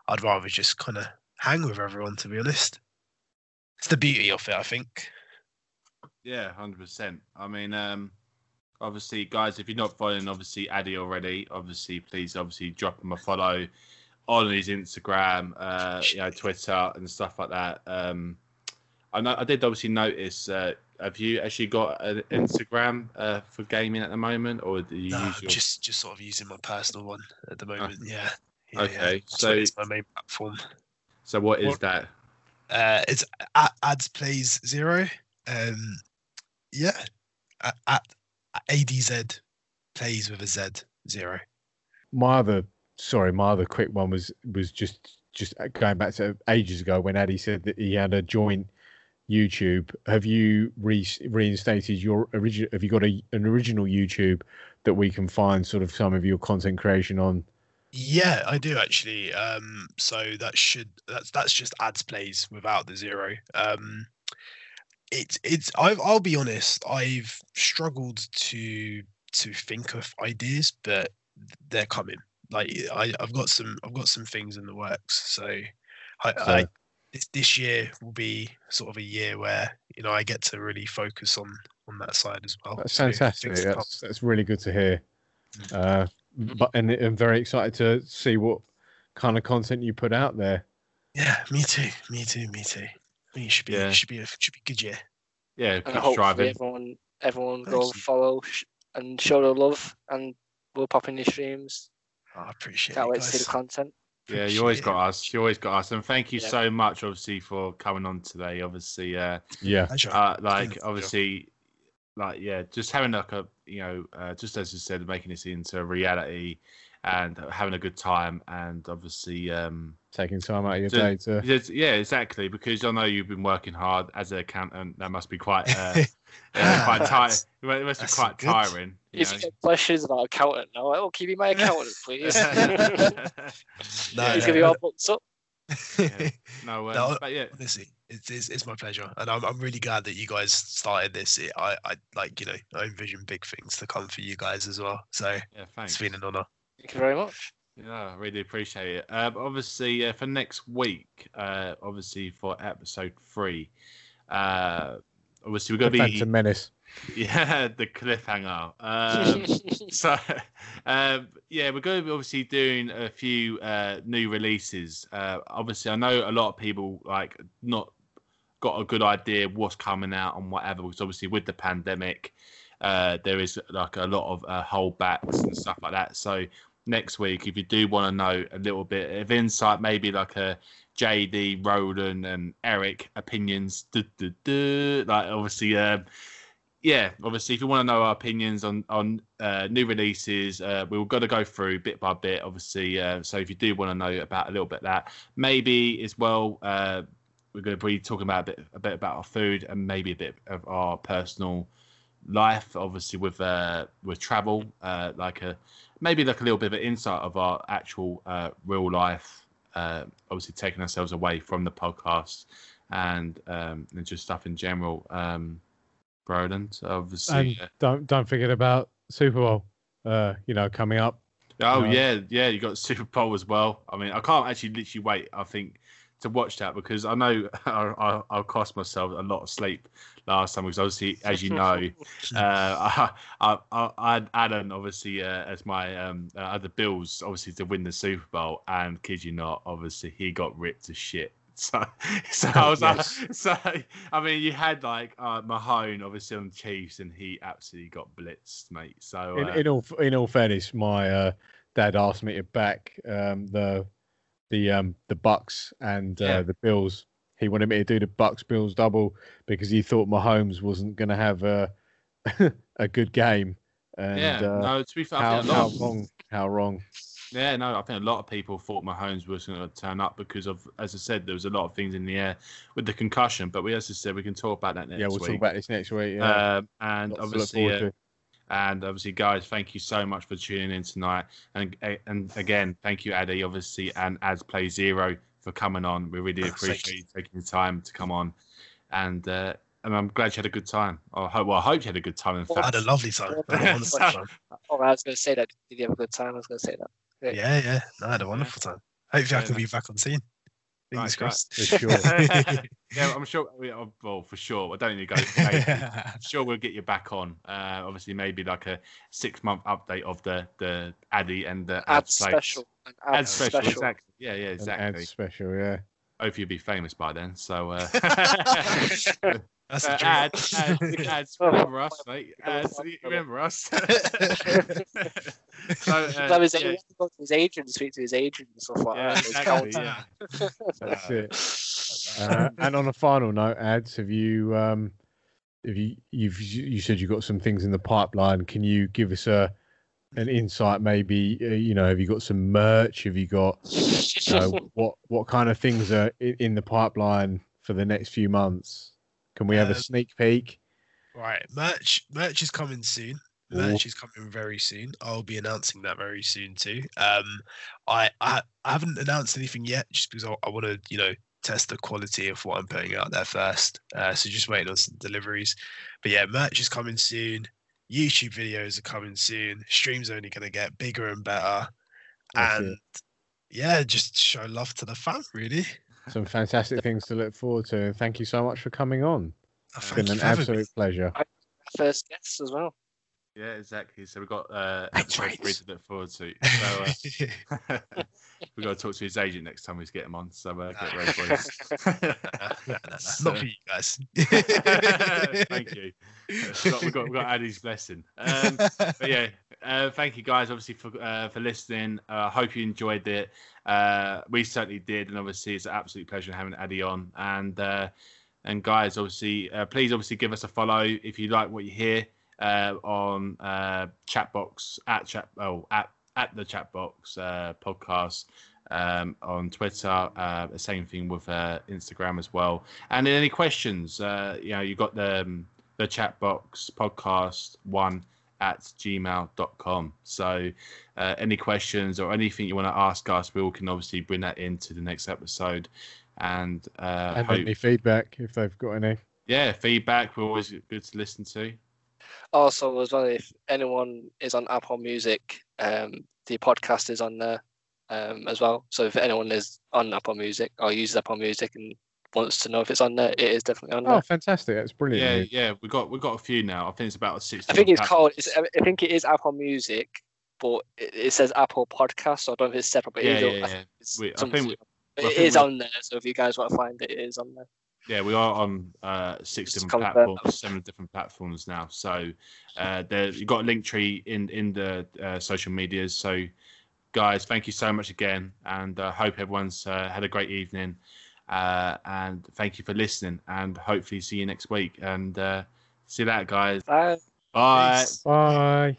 I'd rather just kind of hang with everyone. To be honest, it's the beauty of it. I think. yeah, hundred percent. I mean, um, obviously, guys, if you're not following, obviously, Addy already, obviously, please, obviously, drop him a follow on his Instagram, uh, you know, Twitter and stuff like that. Um, I know I did obviously notice. Uh, have you actually got an Instagram uh, for gaming at the moment, or do you No, use your? just just sort of using my personal one at the moment. yeah. yeah. Okay, yeah. so- it's my main platform. So what is what- that? Uh, it's at ads plays zero. Um, yeah, at, at adz plays with a z zero. my other sorry my other quick one was was just just going back to ages ago when Addy said that he had a joint YouTube. Have you re- reinstated your original? Have you got a, an original YouTube that we can find sort of some of your content creation on? Yeah, I do actually. Um, so that should that's that's just ads plays without the zero. Um, it's it's I've, I'll be honest. I've struggled to to think of ideas, but they're coming. Like I, I've got some I've got some things in the works. So I, I So- this this year will be sort of a year where you know I get to really focus on on that side as well. That's So fantastic. things. That's that's really good to hear. Uh, but and I'm very excited to see what kind of content you put out there. Yeah, me too. Me too. Me too. I think it should be Yeah. should be a should be a good year. Yeah, and keep hopefully striving. everyone everyone Thank go you. follow sh- and show their love and we'll pop in your streams. Oh, I appreciate Can't it, wait to see the content. Yeah, you always Appreciate got us. You always got us, and thank you Yeah. so much, obviously, for coming on today. Obviously, uh, Yeah, uh, It's been a like pleasure. obviously like yeah just having like a you know uh, just as you said making this into reality and having a good time and obviously um taking time out of your So- day to. yeah exactly because i know you've been working hard as an accountant that must be quite uh, yeah, quite tiring it must- be that's quite good. tiring you If you get questions about accountant now, like, oh, can you be my accountant, please? know. No, He's yeah, gonna be all booked up. no, um, No, but yeah Honestly, it's, it's it's my pleasure, and I'm I'm really glad that you guys started this. It, I I like you know I envision big things to come for you guys as well. So yeah thanks it's been an honor. Thank you very much. Yeah, I really appreciate it. Um, obviously, uh, for next week, uh, obviously for episode three, Uh, obviously, we're going The to be Phantom Menace. yeah the cliffhanger. Um, so um, yeah we're going to be obviously doing a few uh, new releases uh, obviously i know a lot of people like not got a good idea what's coming out and whatever because obviously with the pandemic uh, there is like a lot of uh, holdbacks and stuff like that so next week if you do want to know a little bit of insight maybe like a jd roland and eric opinions duh, duh, duh, like obviously um, yeah, obviously, if you want to know our opinions on on uh, new releases, uh, we've got to go through bit by bit. Obviously, uh, so if you do want to know about a little bit that, maybe as well, uh, we're going to be talking about a bit a bit about our food and maybe a bit of our personal life. Obviously, with uh, with travel, uh, like a maybe like a little bit of an insight of our actual uh, real life. Uh, obviously, taking ourselves away from the podcast and um, and just stuff in general. Um, Roland, obviously. And don't don't forget about Super Bowl. Uh, you know, coming up. Oh No. yeah, yeah. You got Super Bowl as well. I mean, I can't actually literally wait. I think to watch that because I know I, I, I'll cost myself a lot of sleep last time because obviously, as you know, uh, I, I, I, I had Adam obviously uh, as my um, uh, other Bills obviously to win the Super Bowl, and kid you not, obviously he got ripped to shit. So, so I was Yes. like, so I mean, you had like uh, Mahomes obviously on Chiefs, and he absolutely got blitzed, mate. So In, uh, in all in all fairness, my uh, dad asked me to back um, the the um, the Bucs and uh, Yeah. the Bills. He wanted me to do the Bucs Bills double because he thought Mahomes wasn't going to have a a good game. And yeah, uh, no, to be fair, how, think a lot how of- wrong? How wrong? Yeah, no, I think a lot of people thought Mahomes was going to turn up because of, as I said, there was a lot of things in the air with the concussion. But we, as I said, we can talk about that next yeah, we'll week. talk about this next week. Yeah, Um, and Lots obviously, forward uh. And obviously, guys, thank you so much for tuning in tonight. And and again, thank you, Addy, obviously, and AdzPlayz0 for coming on. We really appreciate you. you taking the time to come on, and uh, and I'm glad you had a good time. I hope, well, I hope you had a good time. In Well, I fact, had a lovely time. I had a wonderful So- Oh, I was going to say that. Did you have a good time? I was going to say that. Yeah, yeah. No, I had a wonderful time. Hopefully, I Yeah, can no. be back on scene. Fingers Right, crossed. For sure. yeah, I'm sure. we- oh, Well, for sure. I don't need to go. maybe. I'm sure we'll get you back on. Uh, obviously, maybe like a six month update of the the Addy and the Ad ads place. special. Ad, Ad special, special. exactly. Yeah, yeah, An ad exactly. special. Yeah. Hopefully, you'll be famous by then. So, uh, That's uh, a dream. ads, ads, ads, remember us, mate. Ads, remember us. so, uh, that was yeah, he had to go to his agent, speak to his agent and stuff like Yeah, that. Exactly, yeah. That's it. Uh, and on a final note, ads, have you um, have you you've you said you've got some things in the pipeline? Can you give us a an insight? Maybe uh, you know, have you got some merch? Have you got you know, what what kind of things are in, in the pipeline for the next few months? Can we have a Um, sneak peek? Right, merch merch is coming soon. Ooh. Merch is coming very soon. I'll be announcing that very soon too. Um, I I, I haven't announced anything yet, just because I, I want to you know test the quality of what I'm putting out there first. Uh, so just waiting on some deliveries. But yeah, merch is coming soon. YouTube videos are coming soon. Streams are only going to get bigger and better. That's it. and yeah, just show love to the fam, really. Some fantastic things to look forward to. And thank you so much for coming on. Uh, It's Thank been an for having me. absolute pleasure. First guest as well. Yeah, exactly. So we've got uh, That's right. three to look forward to. So uh, we've got to talk to his agent next time we get him on. So uh, get ready, boys. No, So- not for you guys. Thank you. We've got, we've got, we've got Addy's blessing. Um, but yeah, uh, thank you guys, obviously for uh, for listening. I uh, hope you enjoyed it. Uh, we certainly did, and obviously it's an absolute pleasure having Addy on. And uh, and guys, obviously, uh, please obviously give us a follow if you like what you hear uh, on uh, Chatbox at chat oh at at the Chatbox uh, podcast. Um, on Twitter, uh, the same thing with uh, Instagram as well. And any questions, uh, you know, you got the um, the Chatbox podcast one at gmail.com. So, uh, any questions or anything you want to ask us, we all can obviously bring that into the next episode. And, uh, And hope, any feedback if they've got any. yeah, feedback, we're always good to listen to. Also, as well, if anyone is on Apple Music, um, the podcast is on there um, as well. So if anyone is on Apple Music or uses Apple Music and wants to know if it's on there, it is definitely on Oh, there. fantastic! That's brilliant. Yeah, yeah, we got we got a few now. I think it's about six. I think different it's called. It's, I think it is Apple Music, but it, it says Apple Podcast. So I don't know if it's separate. But Yeah, it is, yeah, I think it's We- I think we- but I it think is we- on there. So if you guys want to find it, it is on there. Yeah, we are on uh, six Just different confirm. platforms, seven different platforms now. So uh, there, you've got a Linktree in in the uh, social medias. So guys, thank you so much again, and uh, hope everyone's uh, had a great evening. Uh, and thank you for listening, and hopefully see you next week. And uh, see you later, guys. Bye. Bye. Peace. Bye.